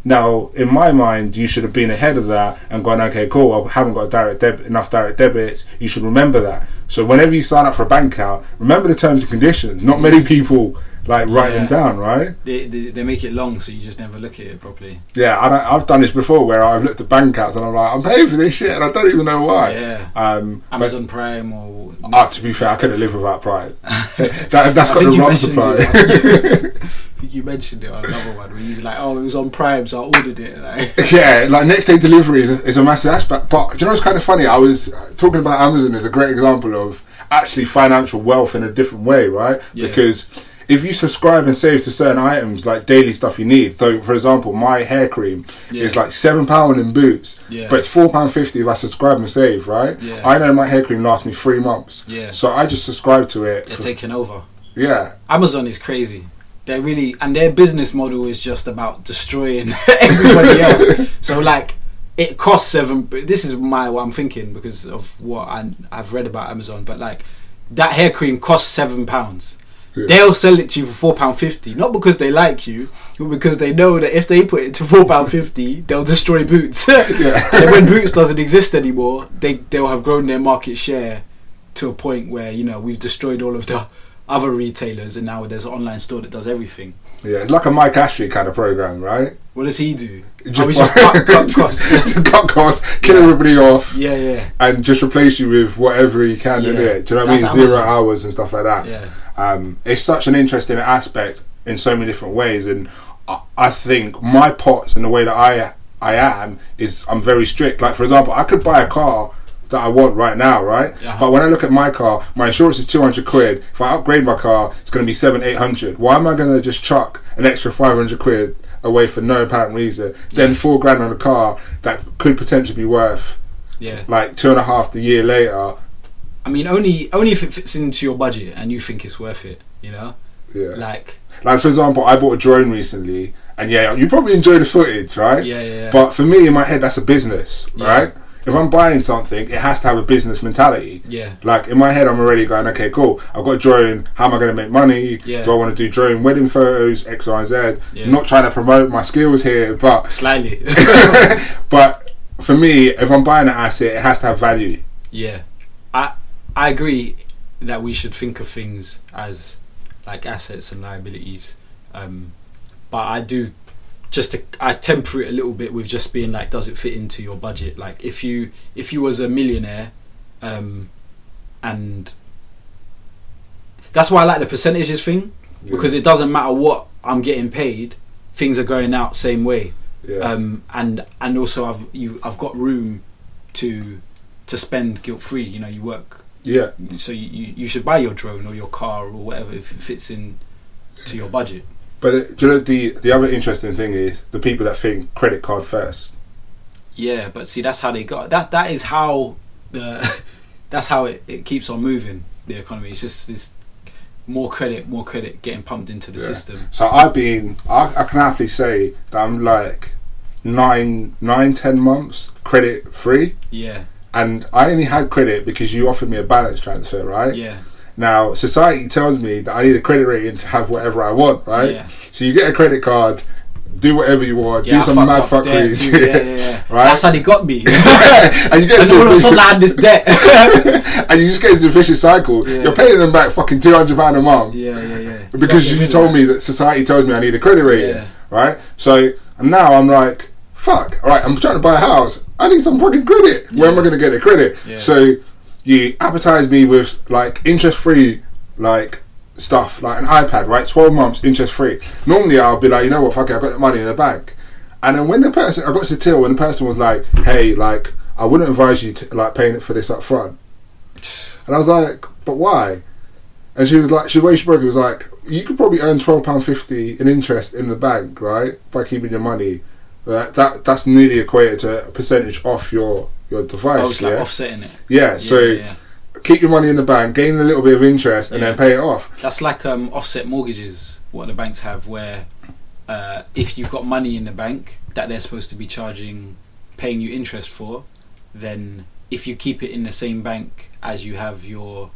Speaker 1: Now, in my mind, you should have been ahead of that and gone, okay, cool. I haven't got direct deb- enough direct debits. You should remember that. So whenever you sign up for a bank account, remember the terms and conditions. Not many people like write them down, right?
Speaker 2: They, they they make it long, so you just never look at it properly.
Speaker 1: Yeah, I don't, I've done this before where I've looked at bank accounts and I'm like, I'm paying for this shit and I don't even know why.
Speaker 2: Yeah.
Speaker 1: Um,
Speaker 2: Amazon Prime or
Speaker 1: uh, to be fair, I couldn't live without Prime. that, that's got the
Speaker 2: mentioned
Speaker 1: supply.
Speaker 2: it. I think you mentioned it on another one where he's like, "Oh, it was on Prime, so I ordered it." Like,
Speaker 1: yeah, like next day delivery is a, is a massive aspect. But do you know what's kind of funny? I was uh, talking about Amazon as a great example of actually financial wealth in a different way, right?
Speaker 2: Yeah.
Speaker 1: Because if you subscribe and save to certain items like daily stuff you need, so for example, my hair cream
Speaker 2: Yeah.
Speaker 1: is like seven pound in Boots,
Speaker 2: Yeah.
Speaker 1: but it's four pound fifty if I subscribe and save, right?
Speaker 2: Yeah.
Speaker 1: I know my hair cream lasts me three months,
Speaker 2: Yeah.
Speaker 1: so I just subscribe to it.
Speaker 2: they're
Speaker 1: for-
Speaker 2: taking over.
Speaker 1: yeah,
Speaker 2: Amazon is crazy. They're really, and their business model is just about destroying everybody else. So like, it costs seven. This is my what I'm thinking because of what I, I've read about Amazon. But like, that hair cream costs seven pounds.
Speaker 1: Yeah.
Speaker 2: They'll sell it to you for four pound fifty, not because they like you, but because they know that if they put it to four pound fifty, they'll destroy Boots.
Speaker 1: Yeah.
Speaker 2: and when Boots doesn't exist anymore, they they'll have grown their market share to a point where you know we've destroyed all of the other retailers, and now there's an online store that does everything.
Speaker 1: yeah, it's like a Mike Ashley kind of program, right?
Speaker 2: What does he do?
Speaker 1: Just
Speaker 2: oh, he just cut, cut costs.
Speaker 1: cut costs, kill everybody off,
Speaker 2: yeah, yeah,
Speaker 1: and just replace you with whatever he can in it. Do you know what I mean?
Speaker 2: That's
Speaker 1: Zero hours and stuff like that.
Speaker 2: yeah,
Speaker 1: Um, it's such an interesting aspect in so many different ways, and I, I think my pots and the way that I I am is I'm very strict. Like for example, I could buy a car that I want right now, right?
Speaker 2: Uh-huh.
Speaker 1: But when I look at my car, my insurance is two hundred quid. If I upgrade my car, it's going to be seven eight hundred. Why am I going to just chuck an extra five hundred quid away for no apparent reason? Then four grand on a car that could potentially be worth
Speaker 2: Yeah.
Speaker 1: like two and a half the year later.
Speaker 2: I mean, only only if it fits into your budget and you think it's worth it. You know,
Speaker 1: Yeah.
Speaker 2: like
Speaker 1: Like for example, I bought a drone recently, and yeah, you probably enjoy the footage, right?
Speaker 2: yeah, yeah, yeah.
Speaker 1: But for me, in my head, that's a business,
Speaker 2: Yeah.
Speaker 1: right? If I'm buying something, it has to have a business mentality.
Speaker 2: yeah,
Speaker 1: Like in my head, I'm already going, okay, cool. I've got a drone. How am I going to make money?
Speaker 2: Yeah.
Speaker 1: Do I want to do drone wedding photos, X, Y, Z?
Speaker 2: Yeah.
Speaker 1: Not trying to promote my skills here, but
Speaker 2: slightly.
Speaker 1: but for me, if I'm buying an asset, it has to have value.
Speaker 2: Yeah, I agree that we should think of things as like assets and liabilities, um, but I do just to, I temper it a little bit with just being like, does it fit into your budget? Like if you if you was a millionaire, um, and that's why I like the percentages thing because it doesn't matter what I'm getting paid, things are going out same way
Speaker 1: yeah,
Speaker 2: um, and and also I've you I've got room to to spend guilt free. You know, you work,
Speaker 1: yeah,
Speaker 2: so you, you should buy your drone or your car or whatever if it fits in to your budget.
Speaker 1: But uh, do you know the the other interesting thing is the people that think credit card first.
Speaker 2: Yeah, but see, that's how they got that. That is how the that's how it, it keeps on moving. The economy. It's just this more credit, more credit getting pumped into the
Speaker 1: Yeah.
Speaker 2: system.
Speaker 1: So I've been, I, I can happily say that I'm like nine, nine, ten months credit free,
Speaker 2: Yeah,
Speaker 1: and I only had credit because you offered me a balance transfer, right?
Speaker 2: yeah,
Speaker 1: Now society tells me that I need a credit rating to have whatever I want, right?
Speaker 2: yeah.
Speaker 1: So you get a credit card, do whatever you want,
Speaker 2: Yeah,
Speaker 1: do some mad fuckeries,
Speaker 2: Yeah, yeah, yeah.
Speaker 1: Right?
Speaker 2: That's how they got me.
Speaker 1: and you get into
Speaker 2: all of a sudden, I had this debt.
Speaker 1: and you just get into a vicious cycle.
Speaker 2: Yeah.
Speaker 1: You're paying them back fucking two hundred pound a month.
Speaker 2: yeah, yeah, yeah.
Speaker 1: because
Speaker 2: gotta
Speaker 1: you told me that society tells me I need a credit rating, right? So and now I'm like, fuck, all right, I'm trying to buy a house. I need some fucking credit. Where am I going to get the credit? So you advertise me with like interest free, like stuff, like an iPad, right? 12 months interest free. Normally I'll be like, you know what, fuck it, I've got the money in the bank. And then when the person, I got to till when the person was like, hey, like, I wouldn't advise you to like paying it for this up front. And I was like, but why? And she was like, she the way she broke it was like, you could probably earn twelve pound fifty in interest in the bank, right, by keeping your money. That that that's nearly equated to a percentage off your your device.
Speaker 2: I was
Speaker 1: yeah?
Speaker 2: like offsetting it.
Speaker 1: yeah. So
Speaker 2: yeah, yeah.
Speaker 1: keep your money in the bank, gain a little bit of interest, and then pay it off.
Speaker 2: That's like um, offset mortgages. What the banks have, where uh, if you've got money in the bank that they're supposed to be charging, paying you interest for, then if you keep it in the same bank as you have your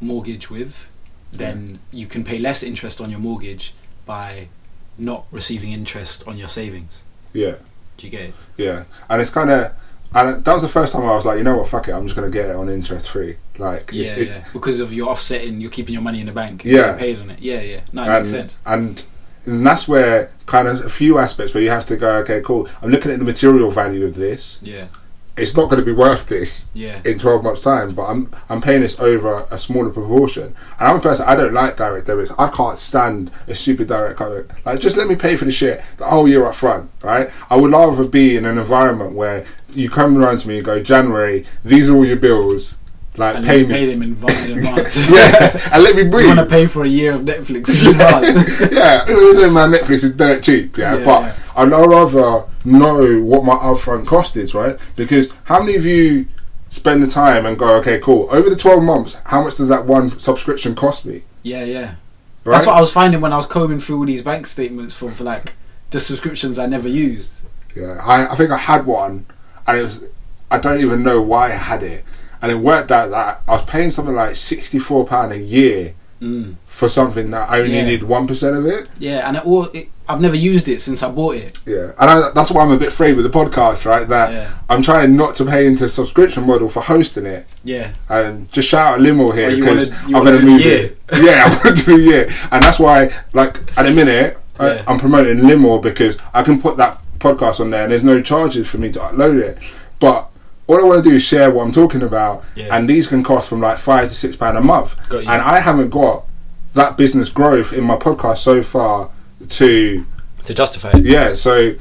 Speaker 2: mortgage with, then you can pay less interest on your mortgage by not receiving interest on your savings.
Speaker 1: Yeah,
Speaker 2: Do you get it?
Speaker 1: yeah. And it's kind of, and that was the first time I was like, you know what, fuck it, I'm just gonna get it on interest free. Like,
Speaker 2: Yeah,
Speaker 1: it,
Speaker 2: yeah. Because of your offsetting, you're keeping your money in the bank.
Speaker 1: Yeah.
Speaker 2: paid on it. Yeah, yeah. No, makes sense.
Speaker 1: and and that's where kind of a few aspects where you have to go, okay, cool. I'm looking at the material value of this.
Speaker 2: Yeah,
Speaker 1: It's not going to be worth this
Speaker 2: yeah.
Speaker 1: in 12 months' time, but I'm I'm paying this over a smaller proportion. And I'm a person I don't like direct debits. I can't stand a stupid direct debit. Like, just let me pay for the shit the whole year up front, right? I would rather be in an environment where you come around to me and go, January, these are all your bills. Like,
Speaker 2: and
Speaker 1: pay me.
Speaker 2: pay them in advance.
Speaker 1: yeah, and let me breathe.
Speaker 2: You want to pay for a year of Netflix in advance.
Speaker 1: yeah, my Netflix is dirt cheap, yeah,
Speaker 2: Yeah,
Speaker 1: but
Speaker 2: yeah.
Speaker 1: I'd rather know what my upfront cost is, right? Because how many of you spend the time and go, okay, cool, over the 12 months, how much does that one subscription cost me?
Speaker 2: yeah, yeah.
Speaker 1: Right?
Speaker 2: That's what I was finding when I was combing through all these bank statements for, for like the subscriptions I never used.
Speaker 1: yeah, I, I think I had one, and it was, I don't even know why I had it. And it worked out that I was paying something like £64 a year
Speaker 2: Mm.
Speaker 1: for something that I only
Speaker 2: Yeah.
Speaker 1: need 1% of it.
Speaker 2: Yeah, and it all it, I've never used it since I bought it.
Speaker 1: Yeah, and I, that's why I'm a bit afraid with the podcast, right? That
Speaker 2: Yeah.
Speaker 1: I'm trying not to pay into a subscription model for hosting it.
Speaker 2: Yeah,
Speaker 1: And just shout out Limo here because I'm going to move it. Yeah, I'm going to do a year, and that's why, like, at the minute,
Speaker 2: Yeah.
Speaker 1: I, I'm promoting Limo because I can put that podcast on there, and there's no charges for me to upload it. But all I want to do is share what I'm talking about,
Speaker 2: Yeah.
Speaker 1: and these can cost from like five to six pound a month, and I haven't got that business growth in my podcast so far to
Speaker 2: to justify it.
Speaker 1: yeah, so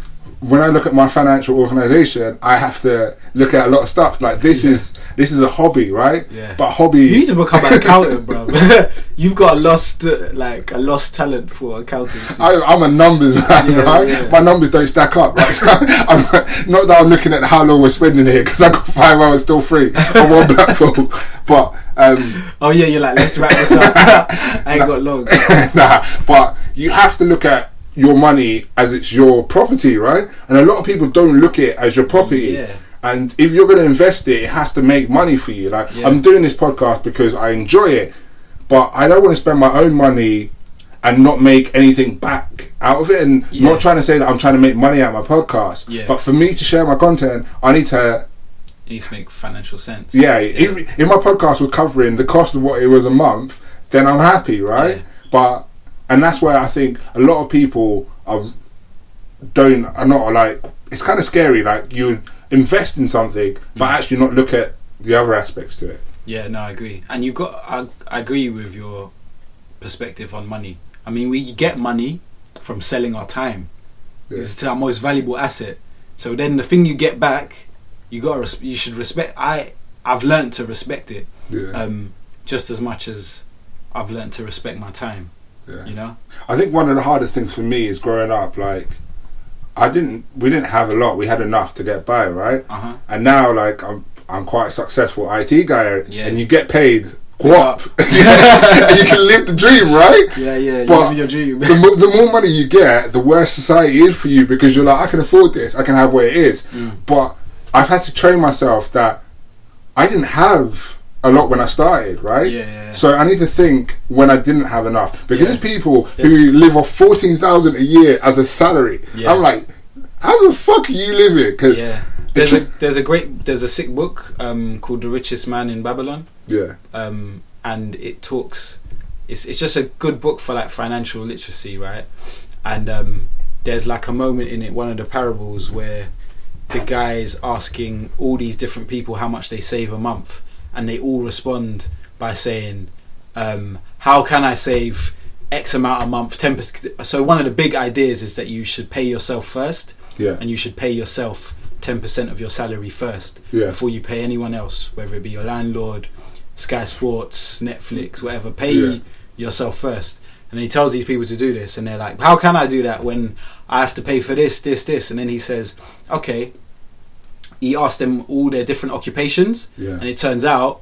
Speaker 1: when I look at my financial organization, I have to look at a lot of stuff. Like this
Speaker 2: Yeah.
Speaker 1: is this is a hobby, right?
Speaker 2: Yeah.
Speaker 1: But hobby.
Speaker 2: You need to become an accountant, bro. You've got a lost, like a lost talent for accountancy.
Speaker 1: I, I'm a numbers man,
Speaker 2: Yeah,
Speaker 1: right?
Speaker 2: yeah.
Speaker 1: My numbers don't stack up, right? So I'm, not that I'm looking at how long we're spending here because I got five hours still free on one platform. But um,
Speaker 2: oh yeah, you're like, let's wrap this up. I ain't got long.
Speaker 1: nah, but you have to look at your money as it's your property, right? And a lot of people don't look at it as your property.
Speaker 2: Yeah.
Speaker 1: And if you're going to invest it, it has to make money for you. Like
Speaker 2: Yeah.
Speaker 1: I'm doing this podcast because I enjoy it, but I don't want to spend my own money and not make anything back out of it. And
Speaker 2: Yeah.
Speaker 1: not trying to say that I'm trying to make money out of my podcast,
Speaker 2: Yeah.
Speaker 1: but for me to share my content, I need to
Speaker 2: It needs to make financial sense.
Speaker 1: yeah, If, if my podcast was covering the cost of what it was a month, then I'm happy, right?
Speaker 2: Yeah.
Speaker 1: But and that's where I think a lot of people are don't are not like it's kind of scary. Like you invest in something, but
Speaker 2: Mm.
Speaker 1: actually not look at the other aspects to it.
Speaker 2: Yeah, no, I agree. And you've got, I, I agree with your perspective on money. I mean, we get money from selling our time.
Speaker 1: Yeah.
Speaker 2: It's our most valuable asset. So then the thing you get back, you got res- you should respect. I I've learned to respect it
Speaker 1: Yeah,
Speaker 2: um, just as much as I've learned to respect my time.
Speaker 1: Yeah.
Speaker 2: You know.
Speaker 1: I think one of the hardest things for me is growing up. Like I didn't, we didn't have a lot. We had enough to get by, right?
Speaker 2: Uh huh.
Speaker 1: And now, like I'm, I'm quite a successful IT guy,
Speaker 2: Yeah.
Speaker 1: and you get paid and you can live the dream, right?
Speaker 2: Yeah, yeah.
Speaker 1: But
Speaker 2: live your dream.
Speaker 1: the, mo- the more money you get, the worse society is for you because you're like, I can afford this, I can have what it is.
Speaker 2: Mm.
Speaker 1: But I've had to train myself that I didn't have a lot when I started, right?
Speaker 2: Yeah, yeah, yeah.
Speaker 1: So I need to think when I didn't have enough because
Speaker 2: Yeah.
Speaker 1: there's people
Speaker 2: There's-
Speaker 1: who live off fourteen thousand a year as a salary.
Speaker 2: Yeah.
Speaker 1: I'm like, how the fuck are you living? Because
Speaker 2: yeah. There's a there's a great there's a sick book um, called The Richest Man in Babylon.
Speaker 1: yeah,
Speaker 2: um, and it talks. It's it's just a good book for like financial literacy, right? And um, there's like a moment in it, one of the parables where the guy is asking all these different people how much they save a month, and they all respond by saying, um, "How can I save X amount a month?" Ten percent. So one of the big ideas is that you should pay yourself first,
Speaker 1: yeah,
Speaker 2: and you should pay yourself ten percent of your salary first
Speaker 1: yeah,
Speaker 2: before you pay anyone else, whether it be your landlord, Sky Sports, Netflix, whatever. Pay
Speaker 1: Yeah.
Speaker 2: yourself first. And he tells these people to do this, and they're like, "How can I do that when I have to pay for this, this, this?" And then he says, "Okay." He asked them all their different occupations,
Speaker 1: yeah,
Speaker 2: and it turns out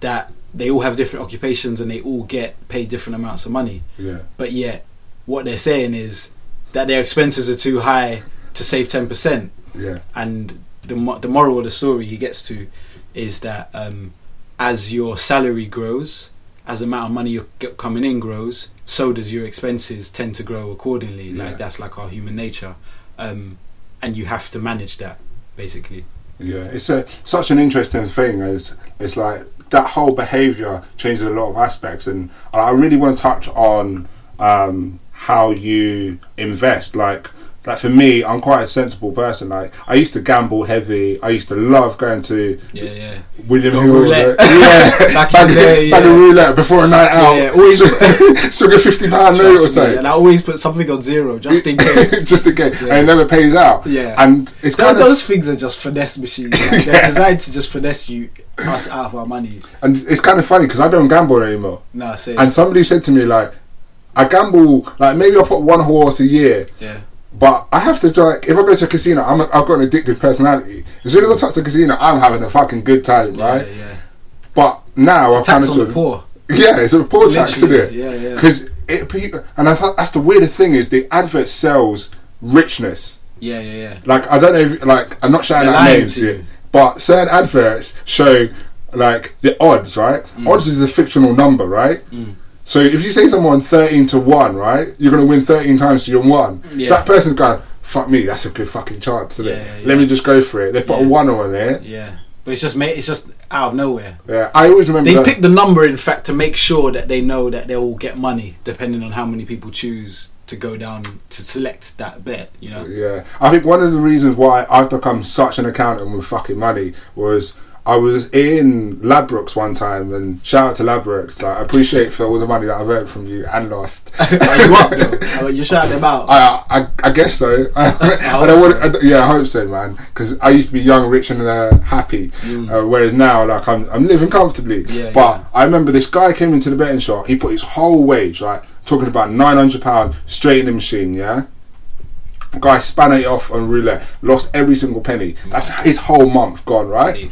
Speaker 2: that they all have different occupations and they all get paid different amounts of money.
Speaker 1: yeah,
Speaker 2: But yet, what they're saying is that their expenses are too high to save ten percent
Speaker 1: yeah,
Speaker 2: and the the moral of the story he gets to is that um, as your salary grows, as the amount of money you're coming in grows, so does your expenses tend to grow accordingly.
Speaker 1: Yeah.
Speaker 2: Like that's like our human nature, um, and you have to manage that basically.
Speaker 1: Yeah. It's a such an interesting thing. It's it's like that whole behavior changes a lot of aspects, and I really want to touch on um, how you invest. Like, like for me, I'm quite a sensible person. Like, I used to gamble heavy. I used to love going to
Speaker 2: Yeah, yeah,
Speaker 1: William Hill.
Speaker 2: roulette.
Speaker 1: Yeah,
Speaker 2: Back
Speaker 1: back,
Speaker 2: in the
Speaker 1: back
Speaker 2: yeah.
Speaker 1: in roulette before a night out.
Speaker 2: Yeah, always-
Speaker 1: so, so get fifty pound note or something.
Speaker 2: and I always put something on zero just in case.
Speaker 1: just in case,
Speaker 2: Yeah.
Speaker 1: and it never pays out.
Speaker 2: Yeah.
Speaker 1: and it's kind of
Speaker 2: those things are just finesse machines. like, They're designed to just finesse you us out of our money.
Speaker 1: and it's kind of funny because I don't gamble anymore.
Speaker 2: Nah, say
Speaker 1: And somebody said to me like, I gamble like maybe I put one horse a year,
Speaker 2: yeah,
Speaker 1: but I have to like if I go to a casino, I'm a, I've got an addictive personality. As soon as I touch the casino, I'm having a fucking good time, right?
Speaker 2: yeah, yeah.
Speaker 1: But now I've
Speaker 2: a
Speaker 1: kind of
Speaker 2: on the poor.
Speaker 1: yeah, it's a poor tax, isn't it?
Speaker 2: Yeah, yeah.
Speaker 1: Because it, and I thought that's the weirdest thing is the advert sells richness.
Speaker 2: Yeah, yeah, yeah.
Speaker 1: Like I don't know, if, like I'm not shouting out names here, but certain adverts show like the odds, right? Odds is a fictional number, right?
Speaker 2: Mm.
Speaker 1: So if you say someone thirteen to one, right, you're gonna win thirteen times to your one.
Speaker 2: Yeah.
Speaker 1: So that person's going, "Fuck me, that's a good fucking chance." Isn't it?
Speaker 2: Yeah, yeah,
Speaker 1: Let me just go for it. They put
Speaker 2: Yeah.
Speaker 1: a one on it.
Speaker 2: Yeah, but it's just ma- it's just out of nowhere.
Speaker 1: Yeah, I always remember.
Speaker 2: They pick the number, in fact, to make sure that they know that they will get money, depending on how many people choose to go down to select that bet. You know.
Speaker 1: Yeah, I think one of the reasons why I've become such an accountant with fucking money was I was in Ladbrokes one time, and shout out to. Like, I appreciate for all the money that I've earned from you and lost.
Speaker 2: You up though? You shouting them out?
Speaker 1: I, I, I guess so. I,
Speaker 2: hope
Speaker 1: don't want,
Speaker 2: so.
Speaker 1: I, yeah, I hope so, man. Because I used to be young, rich, and uh, happy. Uh, whereas now, like, I'm, I'm living comfortably.
Speaker 2: Mm. Yeah,
Speaker 1: but
Speaker 2: yeah.
Speaker 1: I remember this guy came into the betting shop. He put his whole wage, like, talking about nine hundred pound straight in the machine. Yeah. Guy span it off on roulette, lost every single penny. That's his whole month gone, right?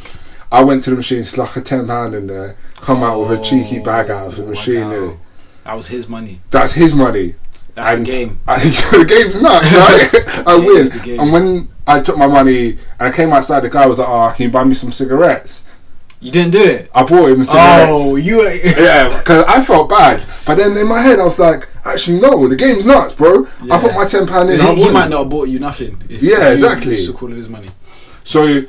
Speaker 1: I went to the machine, sluck a ten pound in there, come out with a cheeky oh, bag out of the
Speaker 2: Oh,
Speaker 1: machine.
Speaker 2: wow. That was his money.
Speaker 1: That's his money.
Speaker 2: That's
Speaker 1: And
Speaker 2: the game.
Speaker 1: I, the game's nuts, right? I win. And when I took my money and I came outside, the guy was like, "Oh, can you buy me some cigarettes?"
Speaker 2: You didn't do it.
Speaker 1: I bought him cigarettes.
Speaker 2: Oh, you. were-
Speaker 1: Yeah, because I felt bad, but then in my head I was like, "Actually, no, the game's nuts, bro. I put my ten pound in.
Speaker 2: He, he might not have bought you nothing.
Speaker 1: Yeah, exactly.
Speaker 2: Took all of his money.
Speaker 1: So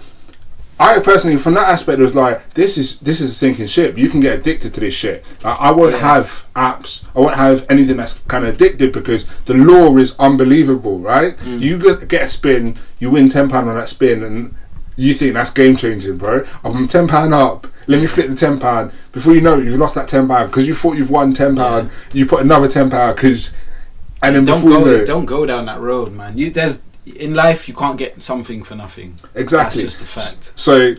Speaker 1: I personally, from that aspect, was like, this is this is a sinking ship. You can get addicted to this shit. Like, I won't
Speaker 2: Yeah.
Speaker 1: have apps. I won't have anything that's kind of addictive because the law is unbelievable, right?
Speaker 2: Mm.
Speaker 1: You get, get a spin, you win ten pound on that spin, and you think that's game changing, bro. I'm ten pound up. Let me flip the ten pound. Before you know it, you've lost that ten pound because you thought you've won ten pound. You put another ten pound because, and then
Speaker 2: Don't
Speaker 1: before you know
Speaker 2: go.
Speaker 1: it,
Speaker 2: Don't go down that road, man. You there's in life you can't get something for nothing.
Speaker 1: exactly.
Speaker 2: That's just a fact.
Speaker 1: So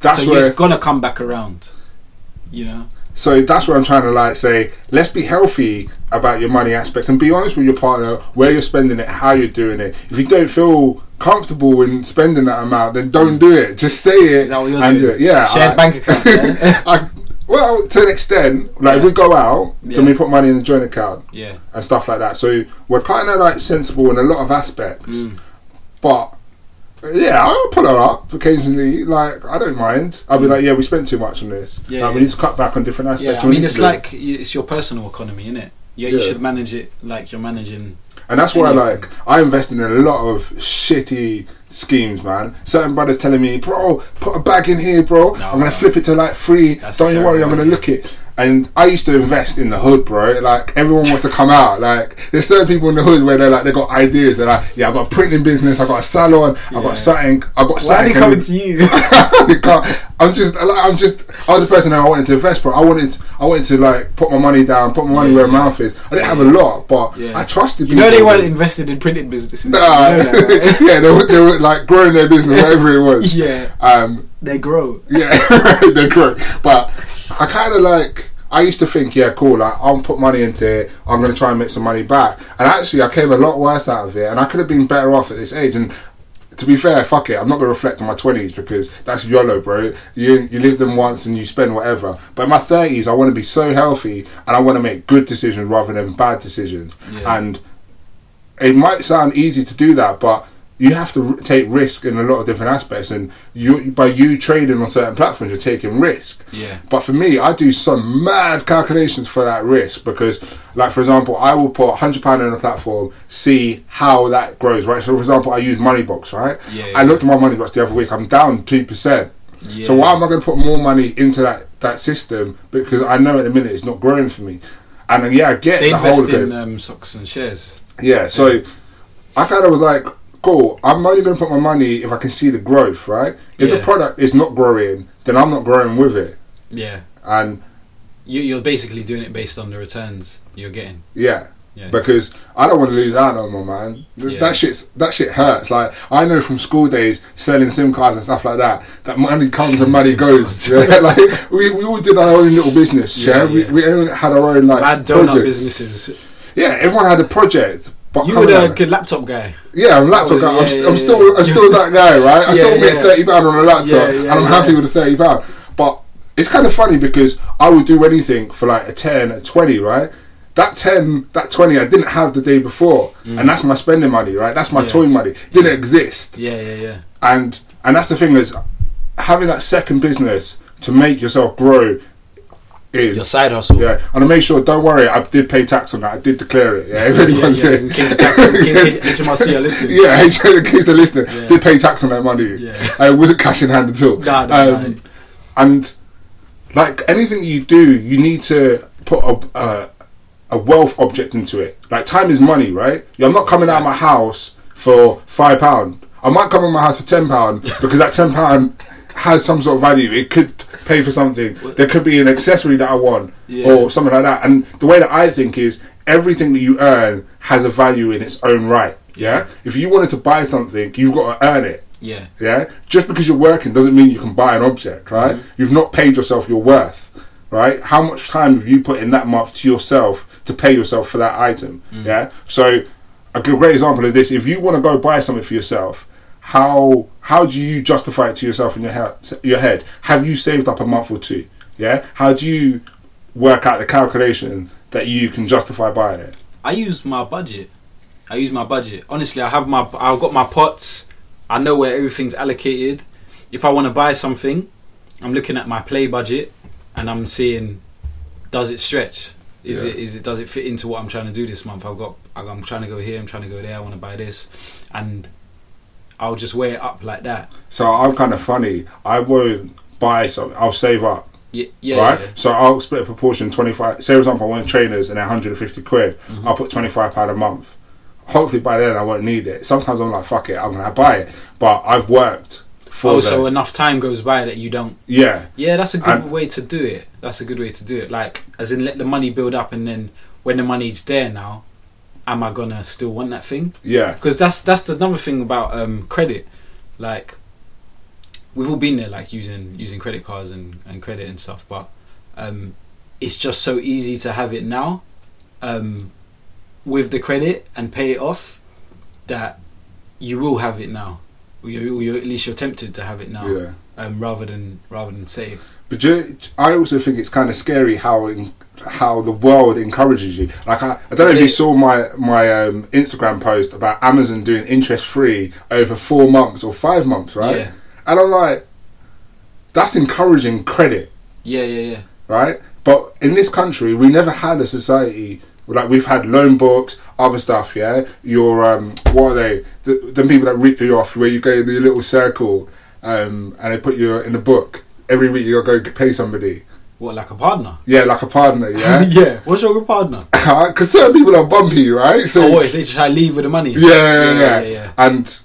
Speaker 1: that's
Speaker 2: so
Speaker 1: where
Speaker 2: it's gonna come back around. You know.
Speaker 1: So that's what I'm trying to like say. Let's be healthy about your money aspects and be honest with your partner where you're spending it, how you're doing it. If you don't feel comfortable in spending that amount, then don't mm. do it. Just say it
Speaker 2: Is that what you're doing?
Speaker 1: do it. Yeah,
Speaker 2: Shared
Speaker 1: I-
Speaker 2: bank account. Yeah.
Speaker 1: I, well, to an extent, like
Speaker 2: Yeah.
Speaker 1: we go out,
Speaker 2: Yeah.
Speaker 1: then we put money in the joint account
Speaker 2: yeah.
Speaker 1: and stuff like that. So we're kind of like sensible in a lot of aspects,
Speaker 2: Mm.
Speaker 1: but. Yeah, I'll pull her up occasionally. Like I don't mind. I'll be like, "Yeah, we spent too much on this.
Speaker 2: Mm. Yeah,
Speaker 1: like, We
Speaker 2: yeah.
Speaker 1: need to cut back on different aspects."
Speaker 2: Yeah. I
Speaker 1: We
Speaker 2: mean,
Speaker 1: need
Speaker 2: it's
Speaker 1: to do-
Speaker 2: like it's your personal economy, innit? Yeah, you
Speaker 1: Yeah.
Speaker 2: should manage it like you're managing.
Speaker 1: And that's why, like, I invest in a lot of shitty schemes, man. Certain brothers telling me, bro, put a bag in here, bro.
Speaker 2: No,
Speaker 1: I'm gonna
Speaker 2: no.
Speaker 1: flip it to like three.
Speaker 2: That's
Speaker 1: Don't you worry, I'm gonna look it. And I used to invest in the hood, bro. Like everyone wants to come out. Like there's certain people in the hood where they're like they got ideas. They're like, yeah, I got a printing business. I got a salon. I
Speaker 2: Yeah.
Speaker 1: got something. I got
Speaker 2: Why are they coming to you?
Speaker 1: I'm just, I'm just, I was a person that I wanted to invest, bro. I wanted, I wanted to like put my money down, put my money
Speaker 2: Yeah,
Speaker 1: where my mouth is. I didn't have a lot, but
Speaker 2: Yeah.
Speaker 1: I trusted.
Speaker 2: you know they weren't invested in printing businesses.
Speaker 1: Nah,
Speaker 2: You know that, right?
Speaker 1: yeah, they were, they were like growing their business, whatever it was.
Speaker 2: yeah,
Speaker 1: Um,
Speaker 2: they grow.
Speaker 1: yeah, they're growing. But I kind of like, I used to think, yeah, cool, like, I'll put money into it, I'm going to try and make some money back. And actually, I came a lot worse out of it, and I could have been better off at this age. And to be fair, fuck it, I'm not going to reflect on my 20s because that's YOLO, bro. You, you live them once and you spend whatever. But in my 30s, I want to be so healthy and I want to make good decisions rather than bad decisions.
Speaker 2: Yeah.
Speaker 1: And it might sound easy to do that, but you have to r- take risk in a lot of different aspects, and you by you trading on certain platforms, you're taking risk.
Speaker 2: Yeah.
Speaker 1: But for me, I do some mad calculations for that risk because, like for example, I will put hundred pound on a platform, see how that grows. Right. So for example, I use Moneybox. Right.
Speaker 2: Yeah,
Speaker 1: I looked at my Moneybox the other week. I'm down two percent.
Speaker 2: Yeah.
Speaker 1: So why am I going to put more money into that that system because I know at the minute it's not growing for me. And yeah, I get
Speaker 2: They
Speaker 1: the whole
Speaker 2: invest
Speaker 1: of it.
Speaker 2: in um, stocks and shares.
Speaker 1: Yeah, so I kind of was like, cool, I'm only going to put my money if I can see the growth, right? If the product is not growing, then I'm not growing with it.
Speaker 2: Yeah.
Speaker 1: And
Speaker 2: You, you're basically doing it based on the returns you're getting.
Speaker 1: yeah,
Speaker 2: Yeah.
Speaker 1: because I don't want to lose out no more, man.
Speaker 2: Yeah.
Speaker 1: That shit's that shit hurts. Like I know from school days selling SIM cards and stuff like that. That money comes and money goes. Yeah, like we, we all did our own little business. Yeah,
Speaker 2: Yeah,
Speaker 1: We,
Speaker 2: yeah.
Speaker 1: we had our own like
Speaker 2: Mad donut
Speaker 1: projects.
Speaker 2: businesses.
Speaker 1: Yeah, everyone had a project. But
Speaker 2: You were
Speaker 1: coming
Speaker 2: the good laptop guy.
Speaker 1: Yeah, I'm laptop
Speaker 2: Oh,
Speaker 1: guy. I'm, st-
Speaker 2: yeah,
Speaker 1: I'm still,
Speaker 2: yeah.
Speaker 1: I'm still that guy, right? I
Speaker 2: Yeah,
Speaker 1: still make
Speaker 2: yeah.
Speaker 1: thirty pound on a laptop,
Speaker 2: Yeah, yeah,
Speaker 1: and I'm
Speaker 2: yeah.
Speaker 1: happy with the thirty pound. But it's kind of funny because I would do anything for like a ten, a twenty, right? That ten, that twenty, I didn't have the day before, and that's my spending money, right? That's my
Speaker 2: Mm. Yeah.
Speaker 1: toy money. Didn't exist,
Speaker 2: Yeah, yeah, yeah.
Speaker 1: and and that's the thing is having that second business to make yourself grow is
Speaker 2: Your side hustle.
Speaker 1: yeah, and I made sure. Don't worry, I did pay tax on that. I did declare it. Yeah, if
Speaker 2: Yeah,
Speaker 1: anyone's
Speaker 2: yeah, in case tax- in case HMRC are listening.
Speaker 1: yeah, in case they're listening,
Speaker 2: Yeah.
Speaker 1: did pay tax on that money.
Speaker 2: Yeah.
Speaker 1: Uh, it wasn't cash in hand at all.
Speaker 2: Nah, nah,
Speaker 1: Um,
Speaker 2: nah.
Speaker 1: And like anything you do, you need to put a, a a wealth object into it. Like time is money, right? Yeah, I'm not coming out of my house for five pound. I might come in my house for ten pound because that ten pound has some sort of value. It could pay for something. There could be an accessory that I want
Speaker 2: Yeah.
Speaker 1: or something like that. And the way that I think is everything that you earn has a value in its own right. Yeah. If you wanted to buy something, you've got to earn it.
Speaker 2: Yeah.
Speaker 1: Yeah. Just because you're working doesn't mean you can buy an object, right?
Speaker 2: Mm-hmm.
Speaker 1: You've not paid yourself your worth, right? How much time have you put in that month to yourself to pay yourself for that item?
Speaker 2: Mm.
Speaker 1: Yeah. So a great example of this: if you want to go buy something for yourself, how how do you justify it to yourself in your head? Your head? Have you saved up a month or two? Yeah. How do you work out the calculation that you can justify buying it?
Speaker 2: I use my budget. I use my budget. Honestly, I have my I've got my pots. I know where everything's allocated. If I want to buy something, I'm looking at my play budget and I'm seeing does it stretch? Is
Speaker 1: Yeah.
Speaker 2: it is it does it fit into what I'm trying to do this month? I've got I'm trying to go here, I'm trying to go there, I want to buy this and I'll just weigh it up like that.
Speaker 1: So I'm kind of funny. I won't buy something. I'll save up.
Speaker 2: Yeah, yeah,
Speaker 1: right?
Speaker 2: yeah.
Speaker 1: So I'll split a proportion 25. Say, for example, I want trainers and they're 150 quid.
Speaker 2: Mhm.
Speaker 1: I'll put 25 pound a month. Hopefully by then I won't need it. Sometimes I'm like, fuck it, I'm gonna buy it. But I've worked for
Speaker 2: Oh, so enough time goes by that you don't
Speaker 1: yeah,
Speaker 2: Yeah, that's a good
Speaker 1: And-
Speaker 2: way to do it. That's a good way to do it. Like, as in, let the money build up, and then when the money's there now, am I gonna still want that thing?
Speaker 1: yeah,
Speaker 2: Because that's that's the another thing about um, credit. Like, we've all been there, like using using credit cards and, and credit and stuff, but um, it's just so easy to have it now um, with the credit and pay it off that you will have it now. Or you, or you at least you're tempted to have it now,
Speaker 1: yeah.
Speaker 2: um, rather than rather than save.
Speaker 1: But do you- I also think it's kind of scary how in, how the world encourages you. Like I, I don't know if you saw my my um, Instagram post about Amazon doing interest free over four months or five months, right?
Speaker 2: Yeah.
Speaker 1: And I'm like, that's encouraging credit.
Speaker 2: Yeah, yeah, yeah.
Speaker 1: right? But in this country, we never had a society like we've had loan books, other stuff. Yeah, your um, what are they? The, the people that rip you off, where you go in your little circle, um, and they put you in a book every week. You gotta go pay somebody.
Speaker 2: What, like a partner?
Speaker 1: Yeah, like a partner. Yeah,
Speaker 2: yeah. What's your partner?
Speaker 1: because certain people are bumpy, right? So
Speaker 2: oh, what if they just try to leave with the money?
Speaker 1: yeah, yeah, yeah,
Speaker 2: yeah, yeah.
Speaker 1: and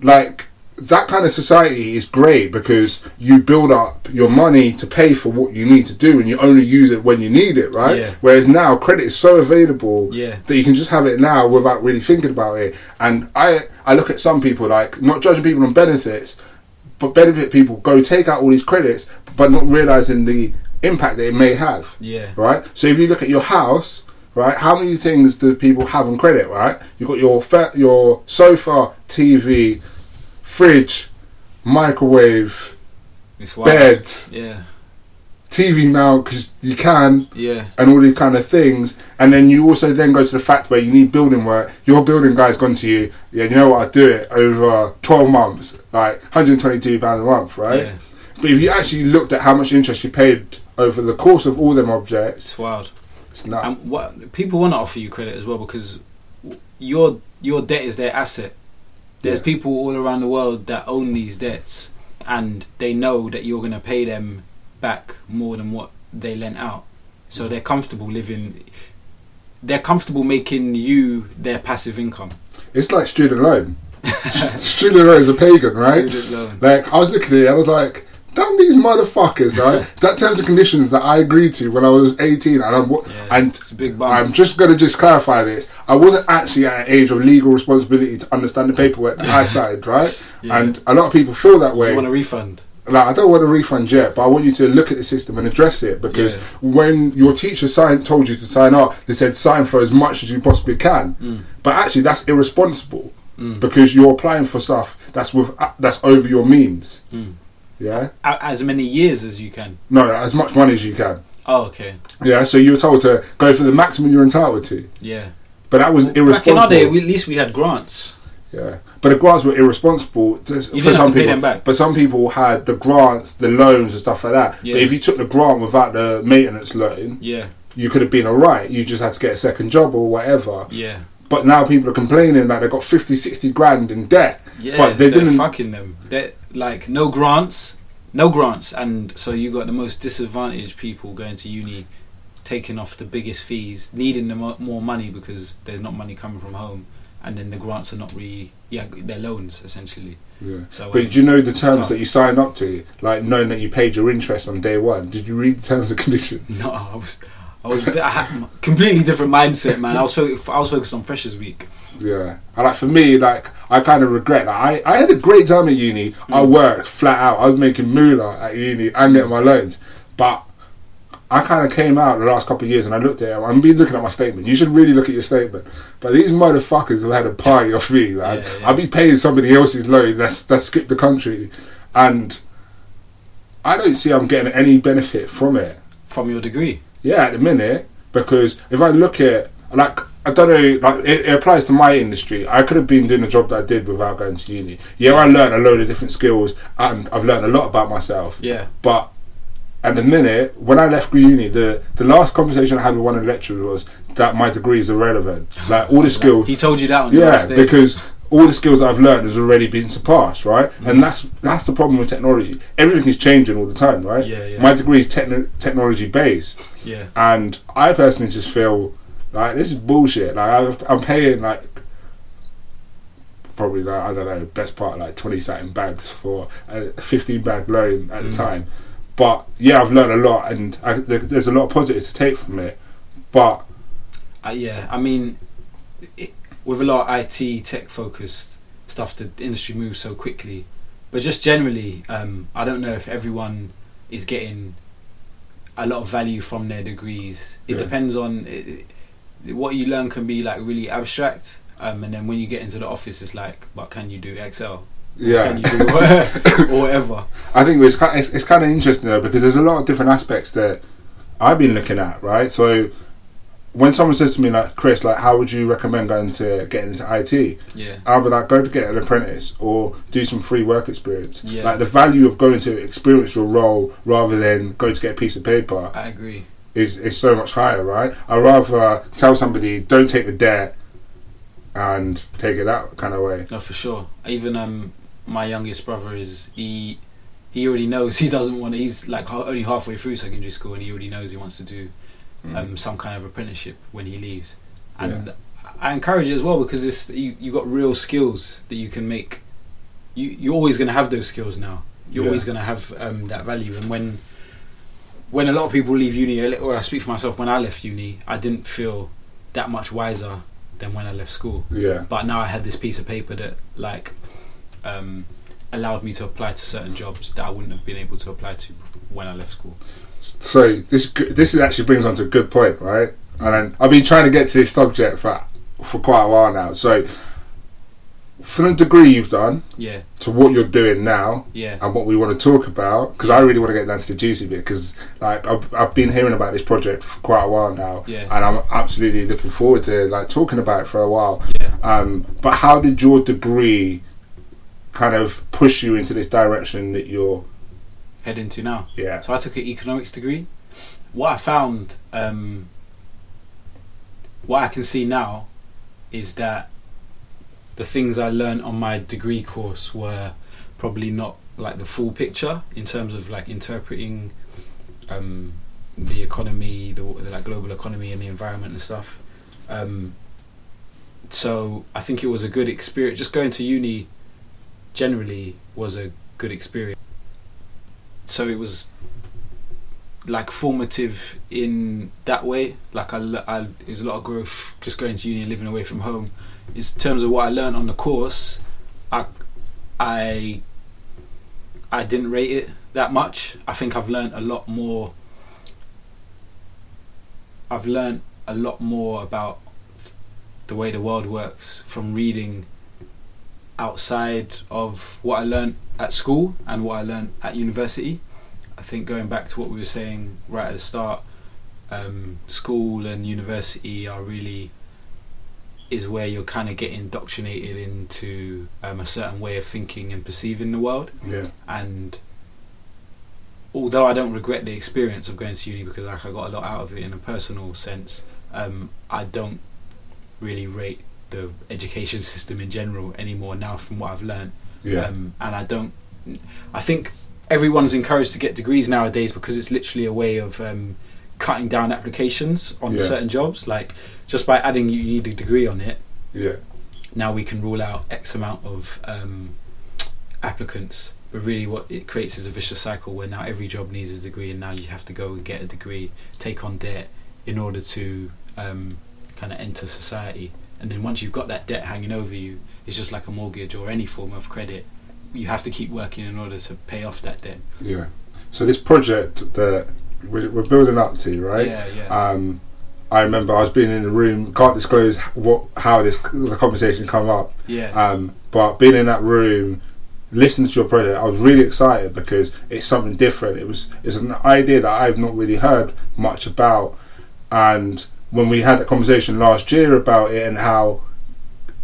Speaker 1: like that kind of society is great because you build up your money to pay for what you need to do and you only use it when you need it right
Speaker 2: Yeah.
Speaker 1: whereas now credit is so available that you can just have it now without really thinking about it and i i look at some people like not judging people on benefits but benefit people go take out all these credits but not realizing the impact that it may have
Speaker 2: Yeah.
Speaker 1: right? So if you look at your house, right, how many things do people have on credit, right? You've got your fa- your sofa, TV, fridge, microwave, bed,
Speaker 2: Yeah.
Speaker 1: TV mount because you can,
Speaker 2: Yeah.
Speaker 1: and all these kind of things. And then you also then go to the fact where you need building work. Your building guy's gone to you. Yeah, you know what? I do it over twelve months, like 122 pounds a month, right?
Speaker 2: Yeah.
Speaker 1: But if you actually looked at how much interest you paid over the course of all them objects,
Speaker 2: It's wild.
Speaker 1: it's not.
Speaker 2: And what people want to offer you credit as well because your your debt is their asset. There's
Speaker 1: Yeah.
Speaker 2: people all around the world that own these debts, and they know that you're going to pay them back more than what they lent out. So they're comfortable living. They're comfortable making you their passive income.
Speaker 1: It's like student loan. student loan is a pagan, right?
Speaker 2: Student loan.
Speaker 1: Like I was looking at it, I was like, damn these motherfuckers, right? that terms and conditions that I agreed to when I was eighteen, and I'm,
Speaker 2: Yeah,
Speaker 1: and
Speaker 2: it's a big.
Speaker 1: I'm just gonna just clarify this. I wasn't actually at an age of legal responsibility to understand the paperwork that I signed, right?
Speaker 2: Yeah.
Speaker 1: And a lot of people feel that
Speaker 2: Do
Speaker 1: way.
Speaker 2: you want a refund?
Speaker 1: like I don't want a refund yet, but I want you to look at the system and address it because
Speaker 2: Yeah.
Speaker 1: when your teacher signed, told you to sign up, they said sign for as much as you possibly can.
Speaker 2: Mm.
Speaker 1: But actually, that's irresponsible
Speaker 2: Mm.
Speaker 1: because you're applying for stuff that's with that's over your means.
Speaker 2: Mm.
Speaker 1: Yeah,
Speaker 2: As many years as you can.
Speaker 1: no, as much money as you can.
Speaker 2: Oh, okay.
Speaker 1: Yeah, so you were told to go for the maximum you're entitled to,
Speaker 2: Yeah.
Speaker 1: but that was irresponsible.
Speaker 2: Back in our day, we, at least we had grants.
Speaker 1: Yeah, but the grants were irresponsible to, for some
Speaker 2: to pay
Speaker 1: people.
Speaker 2: them back.
Speaker 1: But some people had the grants, the loans, and stuff like that.
Speaker 2: Yeah.
Speaker 1: But if you took the grant without the maintenance loan,
Speaker 2: Yeah.
Speaker 1: you could have been alright. You just had to get a second job or whatever.
Speaker 2: Yeah.
Speaker 1: But now people are complaining that they got 50, 60 grand in debt.
Speaker 2: Yeah,
Speaker 1: But they didn't-
Speaker 2: fucking them. They like no grants, no grants, and so you got the most disadvantaged people going to uni, taking off the biggest fees, needing the mo- more money because there's not money coming from home, and then the grants are not really yeah they're loans essentially.
Speaker 1: Yeah.
Speaker 2: So,
Speaker 1: But
Speaker 2: um,
Speaker 1: did you know the terms
Speaker 2: tough.
Speaker 1: that you signed up to? Like knowing that you paid your interest on day one. Did you read the terms and conditions?
Speaker 2: No, I was, I was, I had a completely different mindset, man. I was, fo- I was focused on Freshers Week.
Speaker 1: Yeah. And like for me, like I kind of regret that. I, I had a great time at uni. I
Speaker 2: Mm.
Speaker 1: worked flat out. I was making moolah at uni and getting my loans. But I kind of came out the last couple of years and I looked at it. I've been looking at my statement. You should really look at your statement. But these motherfuckers have had a party off me, man.
Speaker 2: Yeah, yeah.
Speaker 1: I'll be paying somebody else's loan that's that skipped the country, and I don't see I'm getting any benefit from it.
Speaker 2: From your degree,
Speaker 1: Yeah, at the minute, because if I look at like I don't know, like it, it applies to my industry. I could have been doing the job that I did without going to uni. Yeah, I learned a load of different skills, and I've learned a lot about myself.
Speaker 2: yeah,
Speaker 1: But at the minute, when I left uni, the the last conversation I had with one of the lecturers was that my degree is irrelevant. Like all the skills,
Speaker 2: he told you that on
Speaker 1: yeah, because all the skills that I've learned has already been surpassed, right?
Speaker 2: Mm-hmm.
Speaker 1: And that's that's the problem with technology. Everything is changing all the time, right?
Speaker 2: Yeah, yeah.
Speaker 1: My degree is techno- technology based,
Speaker 2: yeah,
Speaker 1: and I personally just feel like this is bullshit. Like I've, I'm paying like probably like I don't know best part like twenty satin bags for a fifteen bag loan at
Speaker 2: Mm.
Speaker 1: the time. But yeah, I've learned a lot, and I, there's a lot of positives to take from it. But
Speaker 2: uh, yeah. I mean, it, with a lot of IT tech focused stuff, the industry moves so quickly. But just generally, um, I don't know if everyone is getting a lot of value from their degrees. It
Speaker 1: Yeah.
Speaker 2: depends on it, what you learn. Can be like really abstract, um, and then when you get into the office, it's like, but can you do Excel?
Speaker 1: yeah,
Speaker 2: Can you do or whatever?
Speaker 1: I think it's kind it's, it's kind of interesting though because there's a lot of different aspects that I've been looking at, right? So when someone says to me like, Chris, like, how would you recommend going to getting into IT?
Speaker 2: Yeah,
Speaker 1: I'll be like, go to get an apprentice or do some free work experience.
Speaker 2: Yeah.
Speaker 1: Like the value of going to experience your role rather than going to get a piece of paper
Speaker 2: I agree.
Speaker 1: is, is so much higher, right? I'd rather tell somebody, don't take the debt and take it that kind of way.
Speaker 2: No, for sure. Even um, my youngest brother is he. He already knows he doesn't want. He's like only halfway through secondary school, and he already knows he wants to do um, some kind of apprenticeship when he leaves. And I encourage it as well because it's you. You got real skills that you can make. You you're always going to have those skills now. You're
Speaker 1: Yeah.
Speaker 2: always going to have um, that value. And when when a lot of people leave uni, or I speak for myself, when I left uni, I didn't feel that much wiser than when I left school
Speaker 1: yeah.
Speaker 2: but now I had this piece of paper that like um, allowed me to apply to certain jobs that I wouldn't have been able to apply to when I left school.
Speaker 1: So this this is actually brings on to a good point, right? And then I've been trying to get to this subject for for quite a while now. So from the degree you've done
Speaker 2: Yeah,
Speaker 1: to what you're doing now
Speaker 2: yeah,
Speaker 1: and what we want to talk about, because I really want to get down to the juicy bit, because like I've, I've been hearing about this project for quite a while now,
Speaker 2: Yeah.
Speaker 1: and I'm absolutely looking forward to like talking about it for a while.
Speaker 2: yeah.
Speaker 1: Um, but how did your degree kind of push you into this direction that you're?
Speaker 2: Head into now.
Speaker 1: Yeah,
Speaker 2: So I took an economics degree. What I found, um, what I can see now, is that the things I learned on my degree course were probably not like the full picture in terms of like interpreting um, the economy, the, the like global economy and the environment and stuff. Um, so I think it was a good experience. Just going to uni generally was a good experience. So it was like formative in that way. Like I, I was a lot of growth just going to uni and living away from home. In terms of what I learned on the course, I, I, I didn't rate it that much. I think I've learned a lot more. I've learned a lot more about the way the world works from reading outside of what I learned at school and what I learned at university. I think going back to what we were saying right at the start, um, school and university are really is where you're kind of getting indoctrinated into um, a certain way of thinking and perceiving the world.
Speaker 1: yeah,
Speaker 2: And although I don't regret the experience of going to uni because like, I got a lot out of it in a personal sense, um, I don't really rate the education system in general anymore now from what I've learned.
Speaker 1: yeah,
Speaker 2: Um, and I don't. I think everyone's encouraged to get degrees nowadays because it's literally a way of um, cutting down applications on
Speaker 1: Yeah.
Speaker 2: certain jobs. Like just by adding you need a degree on it.
Speaker 1: yeah,
Speaker 2: now we can rule out X amount of um, applicants. But really, what it creates is a vicious cycle where now every job needs a degree, and now you have to go and get a degree, take on debt in order to um, kind of enter society. And then once you've got that debt hanging over you, it's just like a mortgage or any form of credit. You have to keep working in order to pay off that debt.
Speaker 1: Yeah. So this project that we're, we're building up to, right?
Speaker 2: Yeah, yeah.
Speaker 1: Um, I remember I was being in the room. Can't disclose what how this the conversation come up.
Speaker 2: yeah.
Speaker 1: Um, but being in that room, listening to your project, I was really excited because it's something different. It was it's an idea that I've not really heard much about, and when we had that conversation last year about it and how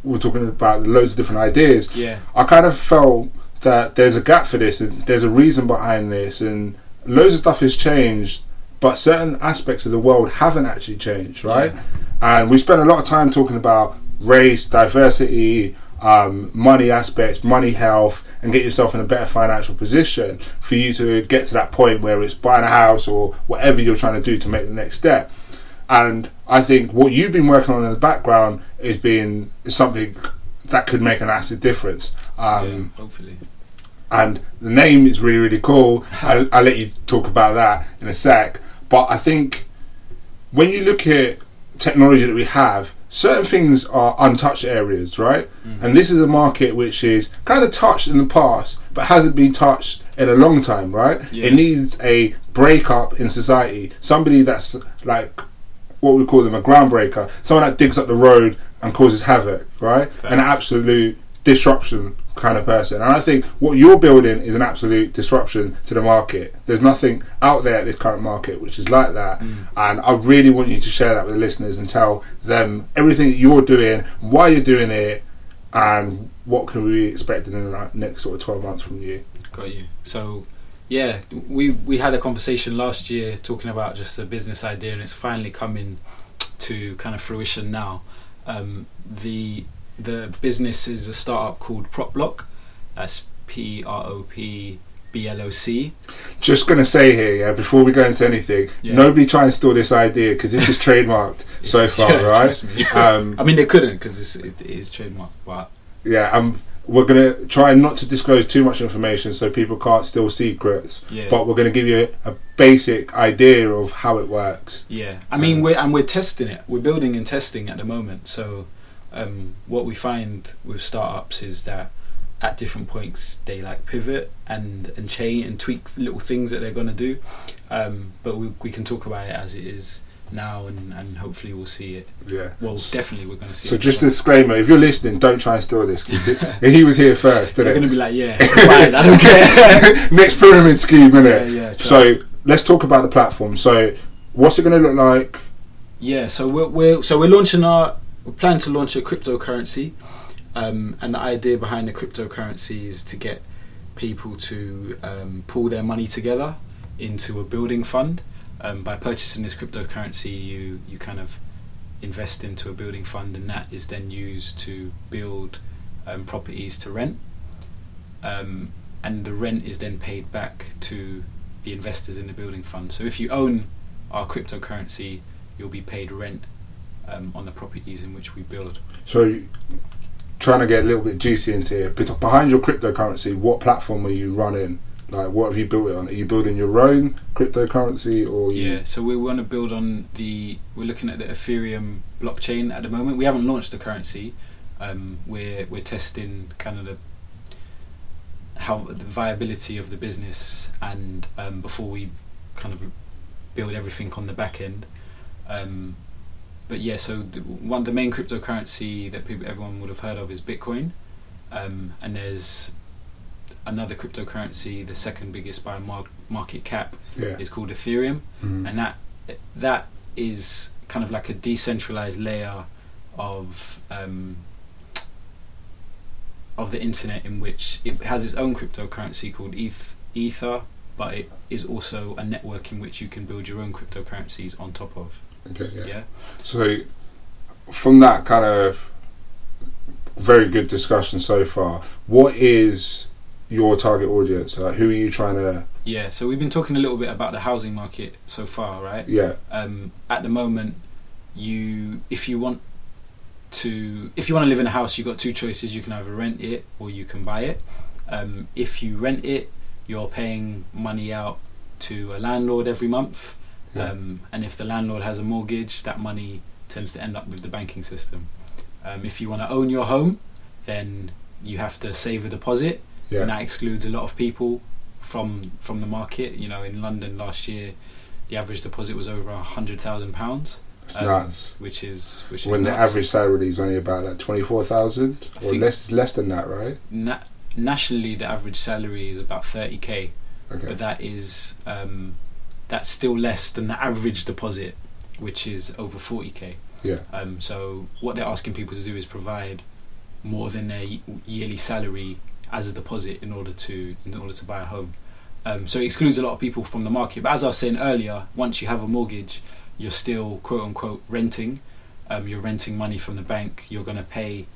Speaker 1: we we're talking about loads of different ideas,
Speaker 2: yeah.
Speaker 1: I kind of felt that there's a gap for this and there's a reason behind this and loads of stuff has changed but certain aspects of the world haven't actually changed right
Speaker 2: Yeah.
Speaker 1: and we spent a lot of time talking about race diversity um, money aspects money health and get yourself in a better financial position for you to get to that point where it's buying a house or whatever you're trying to do to make the next step and I think what you've been working on in the background is being is something that could make an acid difference. Um,
Speaker 2: yeah. Hopefully.
Speaker 1: And the name is really, really cool. I'll, I'll let you talk about that in a sec. But I think when you look at technology that we have, certain things are untouched areas, right?
Speaker 2: Mm-hmm.
Speaker 1: And this is a market which is kind of touched in the past, but hasn't been touched in a long time, right?
Speaker 2: Yeah.
Speaker 1: It needs a breakup in society. Somebody that's like what we call them a groundbreaker, someone that digs up the road and causes havoc, right? An absolute disruption kind of person. And I think what you're building is an absolute disruption to the market. There's nothing out there at this current market which is like that.
Speaker 2: Mm.
Speaker 1: And I really want you to share that with the listeners and tell them everything that you're doing, why you're doing it, and what can we expect in the next sort of 12 months from you.
Speaker 2: Got you. So, yeah, we we had a conversation last year talking about just a business idea, and it's finally coming to kind of fruition now. Um, the the business is a startup called PropBlock. That's P R O P B L O C.
Speaker 1: Just going to say here, yeah, before we go into anything,
Speaker 2: Yeah.
Speaker 1: nobody try and steal this idea because this is trademarked so far,
Speaker 2: Yeah,
Speaker 1: right?
Speaker 2: me.
Speaker 1: Um,
Speaker 2: I mean, they couldn't because it is trademarked, but
Speaker 1: yeah, um, we're going to try not to disclose too much information so people can't steal secrets,
Speaker 2: yeah.
Speaker 1: but we're going to give you a, a basic idea of how it works.
Speaker 2: Yeah, I mean, we're and we're testing it. We're building and testing at the moment. So, um, what we find with startups is that at different points they like pivot and and change and tweak little things that they're gonna do. Um, but we we can talk about it as it is now, and and hopefully we'll see it.
Speaker 1: Yeah.
Speaker 2: Well, definitely we're gonna see. It.
Speaker 1: So
Speaker 2: it.
Speaker 1: just a disclaimer: if you're listening, don't try and steal this. he was here first,
Speaker 2: they're
Speaker 1: didn't
Speaker 2: gonna be like, yeah, fine, I don't care.
Speaker 1: Next pyramid scheme, innit?
Speaker 2: yeah, yeah. try.
Speaker 1: So let's talk about the platform. So what's it going to look like?
Speaker 2: Yeah, so we're, we're so we're launching our we're planning to launch a cryptocurrency, um, and the idea behind the cryptocurrency is to get people to um, pull their money together into a building fund. Um, by purchasing this cryptocurrency, you you kind of invest into a building fund, and that is then used to build um, properties to rent, um, and the rent is then paid back to the investors in the building fund. So if you own our cryptocurrency, you'll be paid rent um, on the properties in which we build.
Speaker 1: So trying to get a little bit juicy into here. Behind your cryptocurrency, what platform are you running? Like, what have you built it on? Are you building your own cryptocurrency, or?
Speaker 2: Yeah, so we want to build on the. We're looking at the Ethereum blockchain at the moment. We haven't launched the currency. Um, we're we're testing kind of the how the viability of the business, and um, before we kind of build everything on the back end. Um, but yeah, so the, one the main cryptocurrency that people everyone would have heard of is Bitcoin, um, and there's another cryptocurrency, the second biggest by mar- market cap,
Speaker 1: Yeah.
Speaker 2: is called Ethereum,
Speaker 1: Mhm.
Speaker 2: and that that is kind of like a decentralized layer of um, of the internet in which it has its own cryptocurrency called ETH, Ether, but it is also a network in which you can build your own cryptocurrencies on top of.
Speaker 1: Okay. Yeah.
Speaker 2: Yeah,
Speaker 1: So from that kind of very good discussion so far, what is your target audience? Like, who are you trying to?
Speaker 2: yeah. So we've been talking a little bit about the housing market so far, right?
Speaker 1: Yeah.
Speaker 2: um, at the moment, you if you want to if you want to live in a house, you've got two choices. You can either rent it or you can buy it. Um, if you rent it, you're paying money out to a landlord every month,
Speaker 1: Yeah.
Speaker 2: um, and if the landlord has a mortgage, that money tends to end up with the banking system. Um, if you want to own your home, then you have to save a deposit,
Speaker 1: Yeah.
Speaker 2: and that excludes a lot of people from from the market. You know, in London last year, the average deposit was over a hundred thousand pounds,
Speaker 1: It's
Speaker 2: um,
Speaker 1: nuts.
Speaker 2: which is which is
Speaker 1: When the
Speaker 2: nuts.
Speaker 1: average salary is only about like twenty four thousand or less less than that, right?
Speaker 2: Na- nationally, the average salary is about thirty k,
Speaker 1: Okay.
Speaker 2: but that is um, that's still less than the average deposit, which is over forty k.
Speaker 1: Yeah.
Speaker 2: Um, so what they're asking people to do is provide more than their ye- yearly salary as a deposit in order to in order to buy a home. Um, so it excludes a lot of people from the market. But as I was saying earlier, once you have a mortgage, you're still quote unquote renting. Um, you're renting money from the bank. You're going to pay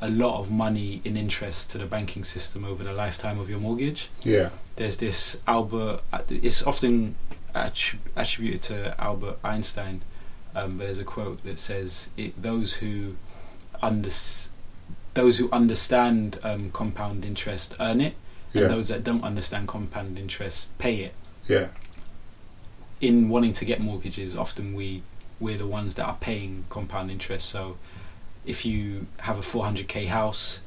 Speaker 2: a lot of money in interest to the banking system over the lifetime of your mortgage
Speaker 1: Yeah.
Speaker 2: there's this Albert. It's often attributed to Albert Einstein, um, but there's a quote that says, it, "Those who under, those who understand um, compound interest earn it, and
Speaker 1: Yeah.
Speaker 2: those that don't understand compound interest pay it."
Speaker 1: Yeah.
Speaker 2: In wanting to get mortgages, often we we're the ones that are paying compound interest. So, if you have a 400k house,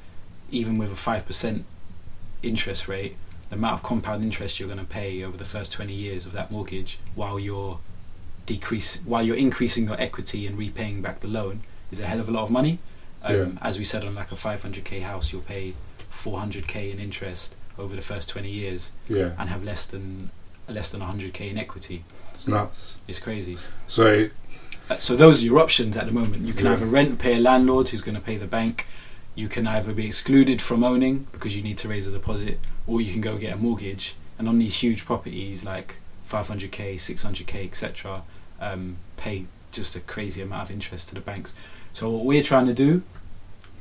Speaker 2: even with a five percent interest rate, the amount of compound interest you're going to pay over the first 20 years of that mortgage while you're decrease while you're increasing your equity and repaying back the loan is a hell of a lot of money um,
Speaker 1: Yeah.
Speaker 2: as we said on like a 500k house you'll pay 400k in interest over the first 20 years
Speaker 1: Yeah.
Speaker 2: and have less than less than 100k in equity
Speaker 1: It's nuts.
Speaker 2: it's crazy
Speaker 1: So
Speaker 2: uh, so those are your options at the moment. You can
Speaker 1: Yeah.
Speaker 2: either rent, pay a landlord who's going to pay the bank. You can either be excluded from owning because you need to raise a deposit, or you can go get a mortgage. And on these huge properties like 500k, 600k, etc., um, pay just a crazy amount of interest to the banks. So what we're trying to do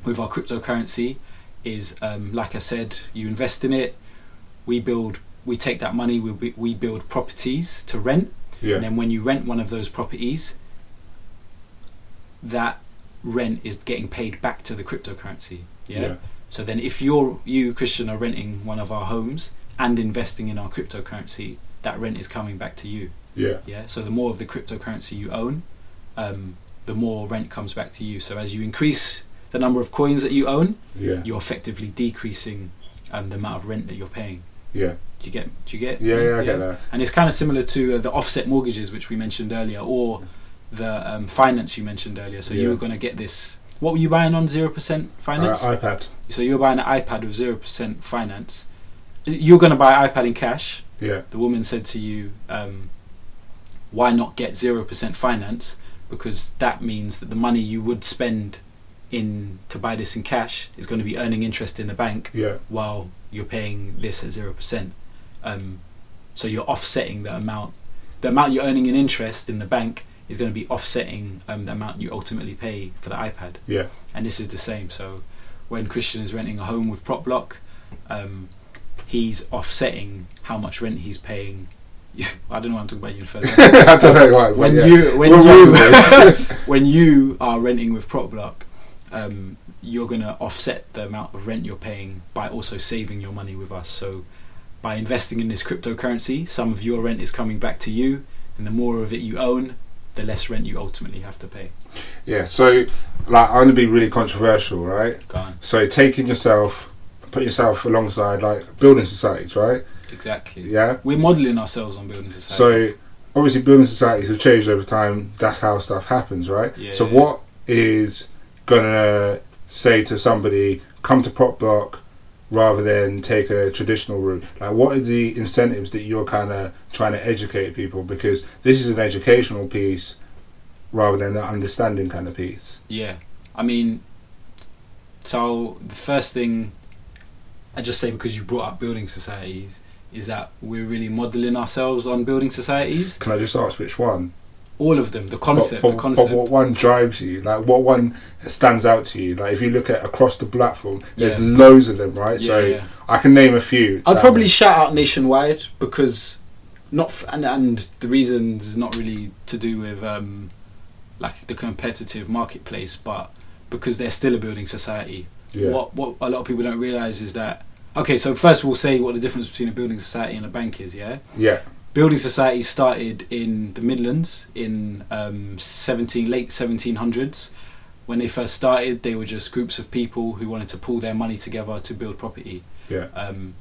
Speaker 2: with our cryptocurrency is, um, like I said, you invest in it. We build, we take that money, we we build properties to rent.
Speaker 1: yeah.
Speaker 2: And then when you rent one of those properties, that rent is getting paid back to the cryptocurrency. Yeah.
Speaker 1: Yeah.
Speaker 2: So then, if you're you Christian are renting one of our homes and investing in our cryptocurrency, that rent is coming back to you.
Speaker 1: Yeah.
Speaker 2: Yeah. So the more of the cryptocurrency you own, um, the more rent comes back to you. So as you increase the number of coins that you own,
Speaker 1: Yeah.
Speaker 2: you're effectively decreasing um, the amount of rent that you're paying.
Speaker 1: Yeah.
Speaker 2: Do you get? Do you get?
Speaker 1: Yeah. Yeah. I get that.
Speaker 2: And it's kind of similar to uh, the offset mortgages, which we mentioned earlier, or the um, finance you mentioned earlier. So you
Speaker 1: Yeah.
Speaker 2: were going to get this. What were you buying on zero percent finance?
Speaker 1: Uh, iPad.
Speaker 2: so you were buying an iPad with zero percent finance. You're going to buy an iPad in cash.
Speaker 1: Yeah.
Speaker 2: The woman said to you, um, "Why not get zero percent finance? Because that means that the money you would spend in to buy this in cash is going to be earning interest in the bank."
Speaker 1: Yeah.
Speaker 2: while you're paying this at zero percent. Um, so you're offsetting the amount, the amount you're earning in interest in the bank is going to be offsetting um, the amount you ultimately pay for the iPad.
Speaker 1: Yeah.
Speaker 2: And this is the same. So when Christian is renting a home with PropBlock, um, he's offsetting how much rent he's paying. I don't know why I'm talking about you first.
Speaker 1: I don't know why.
Speaker 2: when
Speaker 1: yeah.
Speaker 2: you when
Speaker 1: run
Speaker 2: you when you are renting with PropBlock, um, you're going to offset the amount of rent you're paying by also saving your money with us. So by investing in this cryptocurrency, some of your rent is coming back to you, and the more of it you own, the less rent you ultimately have to pay.
Speaker 1: yeah. So, like, I'm gonna be really controversial, right?
Speaker 2: Go on.
Speaker 1: So, taking yourself, put yourself alongside like building societies, right?
Speaker 2: Exactly.
Speaker 1: Yeah.
Speaker 2: We're modelling ourselves on building
Speaker 1: societies.
Speaker 2: So,
Speaker 1: obviously, building societies have changed over time. That's how stuff happens, right?
Speaker 2: Yeah.
Speaker 1: So, what is gonna say to somebody, come to PropBlock rather than take a traditional route? Like, what are the incentives that you're kind of trying to educate people? Because this is an educational piece rather than an understanding kind of piece.
Speaker 2: Yeah, I mean, so the first thing I just say because you brought up building societies is that we're really modelling ourselves on building societies.
Speaker 1: Can I just ask which one?
Speaker 2: All of them, the concept,
Speaker 1: but,
Speaker 2: the concept.
Speaker 1: But what one drives you? Like, what one stands out to you? Like, if you look at across the platform, there's
Speaker 2: Yeah.
Speaker 1: loads of them, right?
Speaker 2: yeah,
Speaker 1: so
Speaker 2: yeah.
Speaker 1: I can name a few.
Speaker 2: I'd probably shout out Nationwide because not f- and and the reasons is not really to do with um, like the competitive marketplace, but because they're still a building society.
Speaker 1: Yeah.
Speaker 2: What what a lot of people don't realize is that okay. So first we'll say what the difference between a building society and a bank is. Yeah,
Speaker 1: Yeah.
Speaker 2: building societies started in the Midlands in um, 17 late 1700s. When they first started, they were just groups of people who wanted to pool their money together to build property.
Speaker 1: Yeah.
Speaker 2: Um,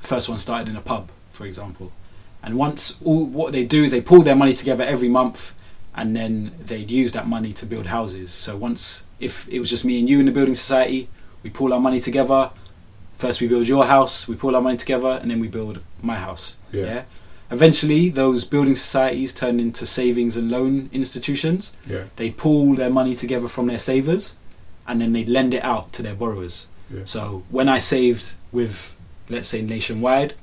Speaker 2: first one started in a pub, for example, and once all what they do is they pool their money together every month, and then they'd use that money to build houses. So once, if it was just me and you in the building society, we pool our money together. First, we build your house, we pull our money together, and then we build my house.
Speaker 1: Yeah.
Speaker 2: yeah? Eventually, those building societies turned into savings and loan institutions.
Speaker 1: Yeah.
Speaker 2: They pool their money together from their savers, and then they lend it out to their borrowers.
Speaker 1: Yeah.
Speaker 2: So when I saved with, let's say, Nationwide,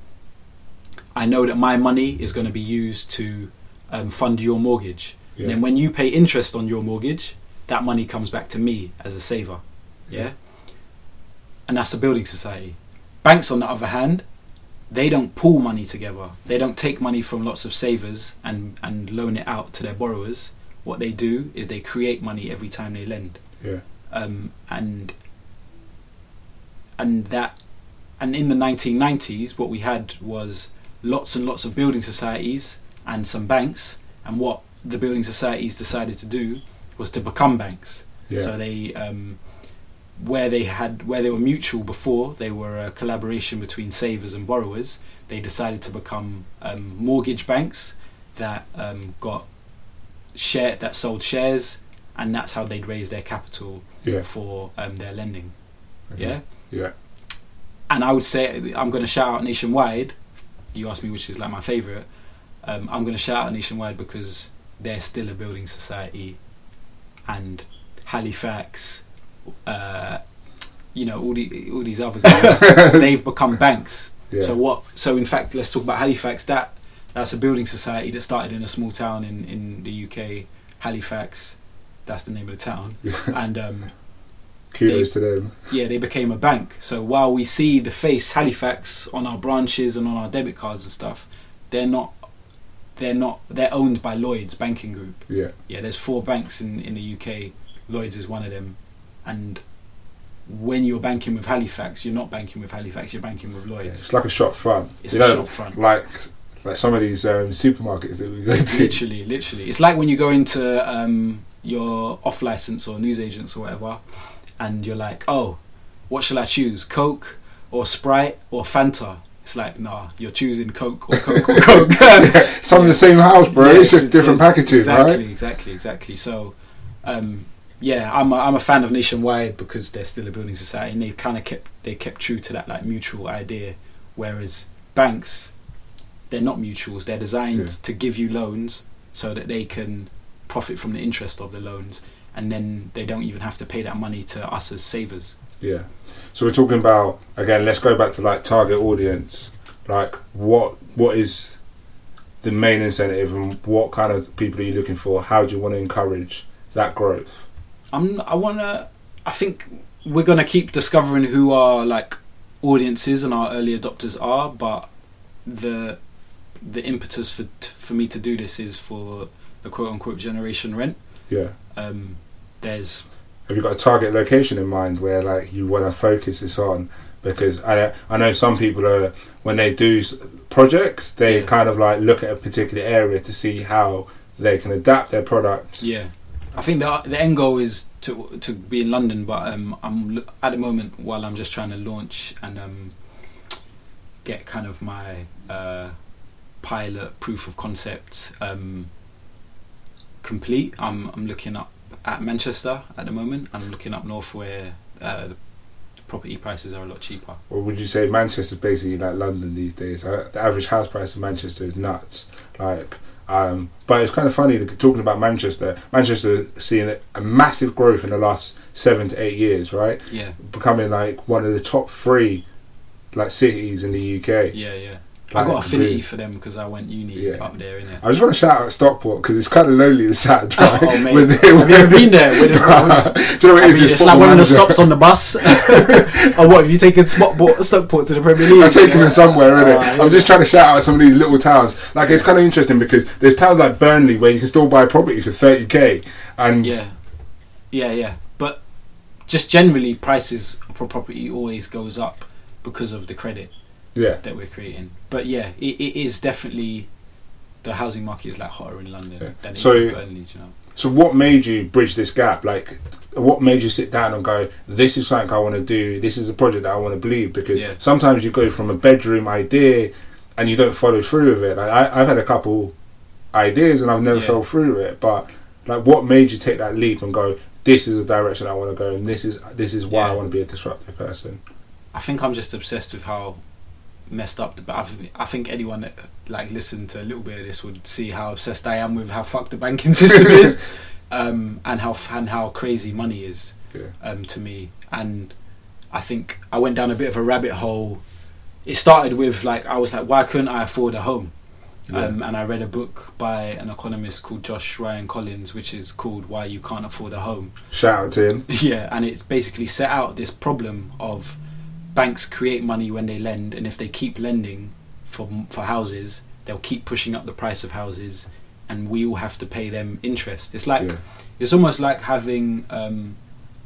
Speaker 2: I know that my money is going to be used to um, fund your mortgage.
Speaker 1: Yeah.
Speaker 2: And then when you pay interest on your mortgage, that money comes back to me as a saver. Yeah? And that's a building society. Banks, on the other hand, they don't pool money together. They don't take money from lots of savers and, and loan it out to their borrowers. What they do is they create money every time they lend.
Speaker 1: Yeah.
Speaker 2: Um, and and that and in the 1990s what we had was lots and lots of building societies and some banks and what the building societies decided to do was to become banks
Speaker 1: Yeah.
Speaker 2: so they um, where they had where they were mutual before they were a collaboration between savers and borrowers they decided to become um, mortgage banks that um, got share that sold shares and that's how they'd raise their capital
Speaker 1: Yeah.
Speaker 2: for um, their lending
Speaker 1: Mhm.
Speaker 2: yeah
Speaker 1: Yeah.
Speaker 2: and I would say I'm going to shout out Nationwide. You asked me which is like my favourite. Um, I'm going to shout out Nationwide because they're still a building society, and Halifax, uh, you know, all the all these other guys, they've become banks.
Speaker 1: Yeah.
Speaker 2: So what? So in fact, let's talk about Halifax. That that's a building society that started in a small town in in the UK, Halifax. That's the name of the town, and um,
Speaker 1: Kudos to them.
Speaker 2: yeah, they became a bank. So while we see the face Halifax on our branches and on our debit cards and stuff, they're not. They're not. They're owned by Lloyd's Banking Group.
Speaker 1: Yeah.
Speaker 2: Yeah, there's four banks in in the UK. Lloyd's is one of them, and when you're banking with Halifax, you're not banking with Halifax. You're banking with Lloyd's.
Speaker 1: It's like a shop front.
Speaker 2: It's
Speaker 1: you
Speaker 2: a
Speaker 1: know,
Speaker 2: shop front.
Speaker 1: like like some of these um, supermarkets that we go to.
Speaker 2: literally, literally. It's like when you go into um, your off license or newsagents or whatever, and you're like, oh, what shall I choose? Coke or Sprite or Fanta? It's like, nah, you're choosing Coke or Coke or Coke.
Speaker 1: Some of the same house, bro.
Speaker 2: Yes,
Speaker 1: it's just different
Speaker 2: yeah,
Speaker 1: packaging,
Speaker 2: exactly,
Speaker 1: right?
Speaker 2: Exactly, exactly. So, um, yeah, I'm a, I'm a fan of Nationwide because they're still a building society and they kind of kept they kept true to that like mutual idea, whereas banks, they're not mutuals. They're designed
Speaker 1: Yeah.
Speaker 2: to give you loans so that they can profit from the interest of the loans, and then they don't even have to pay that money to us as savers.
Speaker 1: Yeah. So we're talking about again. Let's go back to like target audience. Like what what is the main incentive and what kind of people are you looking for? How do you want to encourage that growth?
Speaker 2: I'm I wanna I think we're gonna keep discovering who our like audiences and our early adopters are, but the the impetus for for me to do this is for the quote unquote generation rent.
Speaker 1: Yeah.
Speaker 2: Um, there's
Speaker 1: Have you got a target location in mind where like you want to focus this on? Because I I know some people are when they do projects, they
Speaker 2: Yeah.
Speaker 1: kind of like look at a particular area to see how they can adapt their product.
Speaker 2: yeah. I think the the end goal is to to be in London, but um, I'm at the moment while I'm just trying to launch and um, get kind of my uh, pilot proof of concept um, complete. I'm I'm looking up at Manchester at the moment. And I'm looking up north where uh, the property prices are a lot cheaper.
Speaker 1: Or would you say Manchester's basically like London these days? Uh, the average house price in Manchester is nuts. Like, um, but it's kind of funny talking about Manchester. Manchester seeing a massive growth in the last seven to eight years, right?
Speaker 2: Yeah,
Speaker 1: Becoming like one of the top three like cities in the UK.
Speaker 2: yeah, yeah. I got affinity for them because I went uni
Speaker 1: Yeah.
Speaker 2: up there, innit?
Speaker 1: I just want to shout out Stockport because it's kind of lonely and sad, right?
Speaker 2: Oh, mate.
Speaker 1: When they-
Speaker 2: Have you ever been there?
Speaker 1: Do you know what
Speaker 2: I
Speaker 1: it
Speaker 2: mean,
Speaker 1: is?
Speaker 2: it's like one of the stops on the bus. or what? Have you taken Stockport, Stockport to the Premier League?
Speaker 1: I'm taking them somewhere, innit?
Speaker 2: Ah,
Speaker 1: I'm just trying to shout out some of these little towns. Like it's kind of interesting because there's towns like Burnley where you can still buy property for 30k, and
Speaker 2: Yeah, yeah, yeah. But just generally prices for property always goes up because of the credit
Speaker 1: Yeah.
Speaker 2: that we're creating. But yeah, it, it is definitely the housing market is like hotter in London
Speaker 1: Yeah.
Speaker 2: than it is
Speaker 1: So-
Speaker 2: in Burnley. You know?
Speaker 1: So what made you bridge this gap? Like, what made you sit down and go, "This is something I want to do. This is a project that I want to believe." Because
Speaker 2: Yeah.
Speaker 1: sometimes you go from a bedroom idea and you don't follow through with it. Like I, I've had a couple ideas and I've never
Speaker 2: Yeah.
Speaker 1: fell through with it. But like, what made you take that leap and go, "This is the direction I want to go, and this is this is why I want to be a disruptive person."
Speaker 2: I think I'm just obsessed with how messed up. But I've, I think anyone that like listened to a little bit of this would see how obsessed I am with how fucked the banking system is, um, and how and how crazy money is
Speaker 1: Yeah.
Speaker 2: um, to me. And I think I went down a bit of a rabbit hole. It started with like I was like, why couldn't I afford a home?
Speaker 1: Yeah.
Speaker 2: Um, and I read a book by an economist called Josh Ryan Collins, which is called "Why You Can't Afford a Home."
Speaker 1: Shout out to him.
Speaker 2: Yeah, and it's basically set out this problem of banks create money when they lend, and if they keep lending for for houses, they'll keep pushing up the price of houses, and we all have to pay them interest. It's like
Speaker 1: yeah.
Speaker 2: it's almost like having um,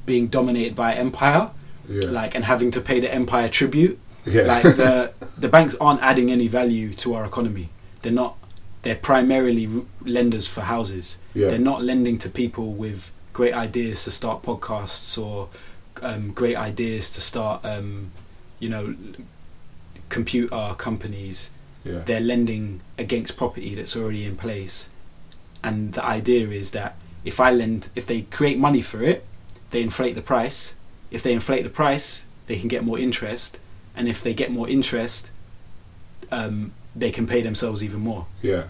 Speaker 2: being dominated by empire,
Speaker 1: Yeah.
Speaker 2: like and having to pay the empire tribute.
Speaker 1: yeah.
Speaker 2: Like the the banks aren't adding any value to our economy. They're not. They're primarily r- lenders for houses. They're not lending to people with great ideas to start podcasts or um, great ideas to start, um, you know, computer companies.
Speaker 1: yeah.
Speaker 2: They're lending against property that's already in place. And the idea is that if I lend, if they create money for it, they inflate the price. If they inflate the price, they can get more interest. And if they get more interest, um, they can pay themselves even more
Speaker 1: yeah.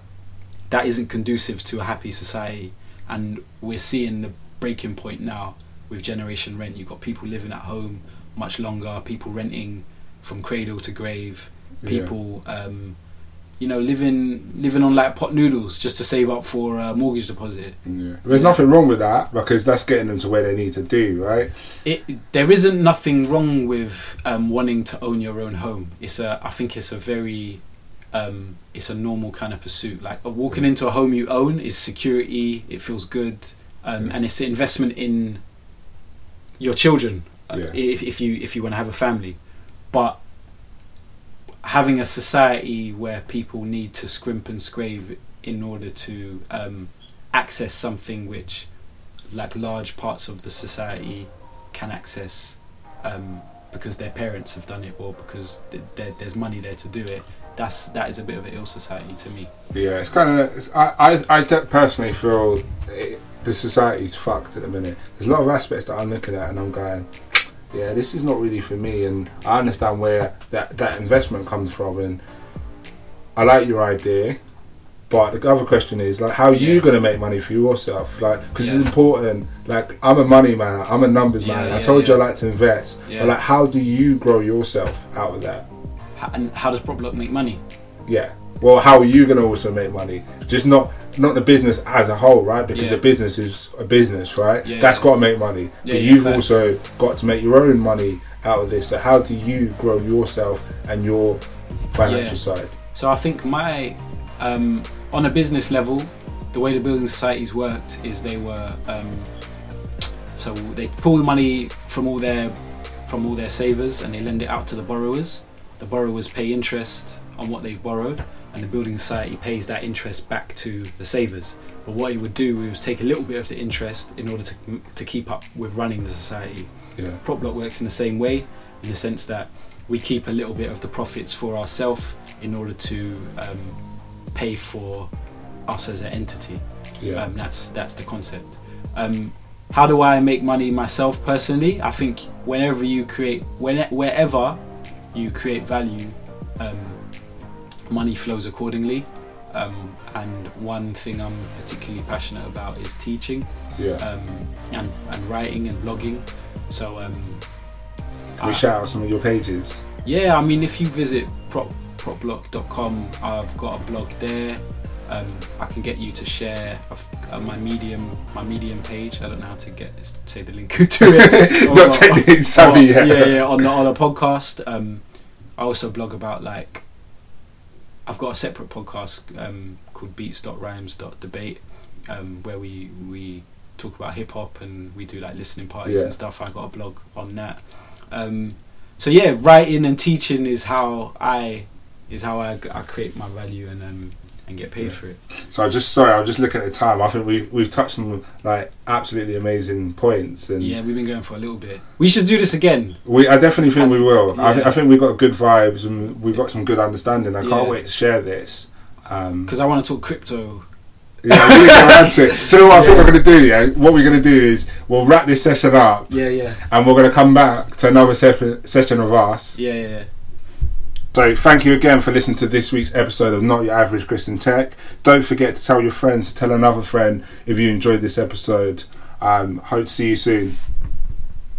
Speaker 2: that isn't conducive to a happy society and we're seeing the breaking point now with generation rent you've got people living at home much longer people renting from cradle to grave
Speaker 1: Yeah.
Speaker 2: people um, you know living living on like pot noodles just to save up for a mortgage deposit
Speaker 1: Yeah. There's nothing wrong with that because that's getting them to where they need to do, right?
Speaker 2: it there isn't nothing wrong with um, wanting to own your own home it's a i think it's a very um, it's a normal kind of pursuit like walking into a home you own is security it feels good um,
Speaker 1: Yeah.
Speaker 2: and it's an investment in your children uh,
Speaker 1: Yeah.
Speaker 2: if, if you if you want to have a family but having a society where people need to scrimp and scrave in order to um, access something which like large parts of the society can access um, because their parents have done it or because th- there, there's money there to do it that's that is a bit of an ill society to me
Speaker 1: Yeah, it's kind of. I, I, I personally feel it, the society's fucked at the minute. There's a lot of aspects that I'm looking at, and I'm going, yeah, this is not really for me. And I understand where that that investment comes from, and I like your idea. But the other question is like, how are you
Speaker 2: Yeah.
Speaker 1: going to make money for yourself? Like, because
Speaker 2: Yeah.
Speaker 1: it's important. Like, I'm a money man. I'm a numbers
Speaker 2: Yeah,
Speaker 1: man. I told you I like to invest. But like, how do you grow yourself out of that?
Speaker 2: And how does Prop make money
Speaker 1: Yeah. Well, how are you going to also make money? Just not not the business as a whole, right? Because
Speaker 2: Yeah.
Speaker 1: the business is a business, right?
Speaker 2: Yeah,
Speaker 1: That's
Speaker 2: yeah.
Speaker 1: got to make money. But you've
Speaker 2: facts.
Speaker 1: also got to make your own money out of this. So how do you grow yourself and your financial side?
Speaker 2: So I think my um, on a business level, the way the building societies worked is they were um, so they pull the money from all their from all their savers and they lend it out to the borrowers. The borrowers pay interest on what they've borrowed, and the building society pays that interest back to the savers. But what he would do was take a little bit of the interest in order to to keep up with running the society.
Speaker 1: Yeah.
Speaker 2: PropBlock works in the same way, in the sense that we keep a little bit of the profits for ourselves in order to um, pay for us as an entity.
Speaker 1: Yeah.
Speaker 2: Um, that's that's the concept. Um, how do I make money myself personally? I think whenever you create, when wherever you create value, um, money flows accordingly. Um, and one thing I'm particularly passionate about is teaching
Speaker 1: yeah.
Speaker 2: um, and, and writing and blogging. So um,
Speaker 1: Can we
Speaker 2: I-
Speaker 1: shout out some of your pages?
Speaker 2: yeah, I mean, if you visit prop, propblock.com, I've got a blog there. Um, I can get you to share uh, my medium my medium page. I don't know how to get say the link to it. Or-
Speaker 1: Not technically savvy
Speaker 2: or-. Yeah, yeah, on the on a podcast. Um, I also blog about like I've got a separate podcast um, called beats.rhymes.debate um, where we we talk about hip hop and we do like listening parties
Speaker 1: Yeah.
Speaker 2: and stuff. I got a blog on that. Um, so yeah, writing and teaching is how I is how I, I create my value and um, and get paid
Speaker 1: Yeah.
Speaker 2: for it.
Speaker 1: So I just sorry, I was just looking at the time. I think we we've touched on like absolutely amazing points, and
Speaker 2: Yeah, we've been going for a little bit. We should do this again.
Speaker 1: we I definitely think we will. I, th- I think we've got good vibes and we've got some good understanding. I can't
Speaker 2: Yeah.
Speaker 1: wait to share this. Um,
Speaker 2: because I want to talk crypto.
Speaker 1: yeah, around to it. So you know what I think we're gonna do? Yeah, what we're gonna do is we'll wrap this session up,
Speaker 2: Yeah, yeah,
Speaker 1: and we're gonna come back to another se- session of us.
Speaker 2: yeah, yeah. yeah.
Speaker 1: So thank you again for listening to this week's episode of Not Your Average Christian Tech. Don't forget to tell your friends, to tell another friend if you enjoyed this episode. Um, hope to see you soon.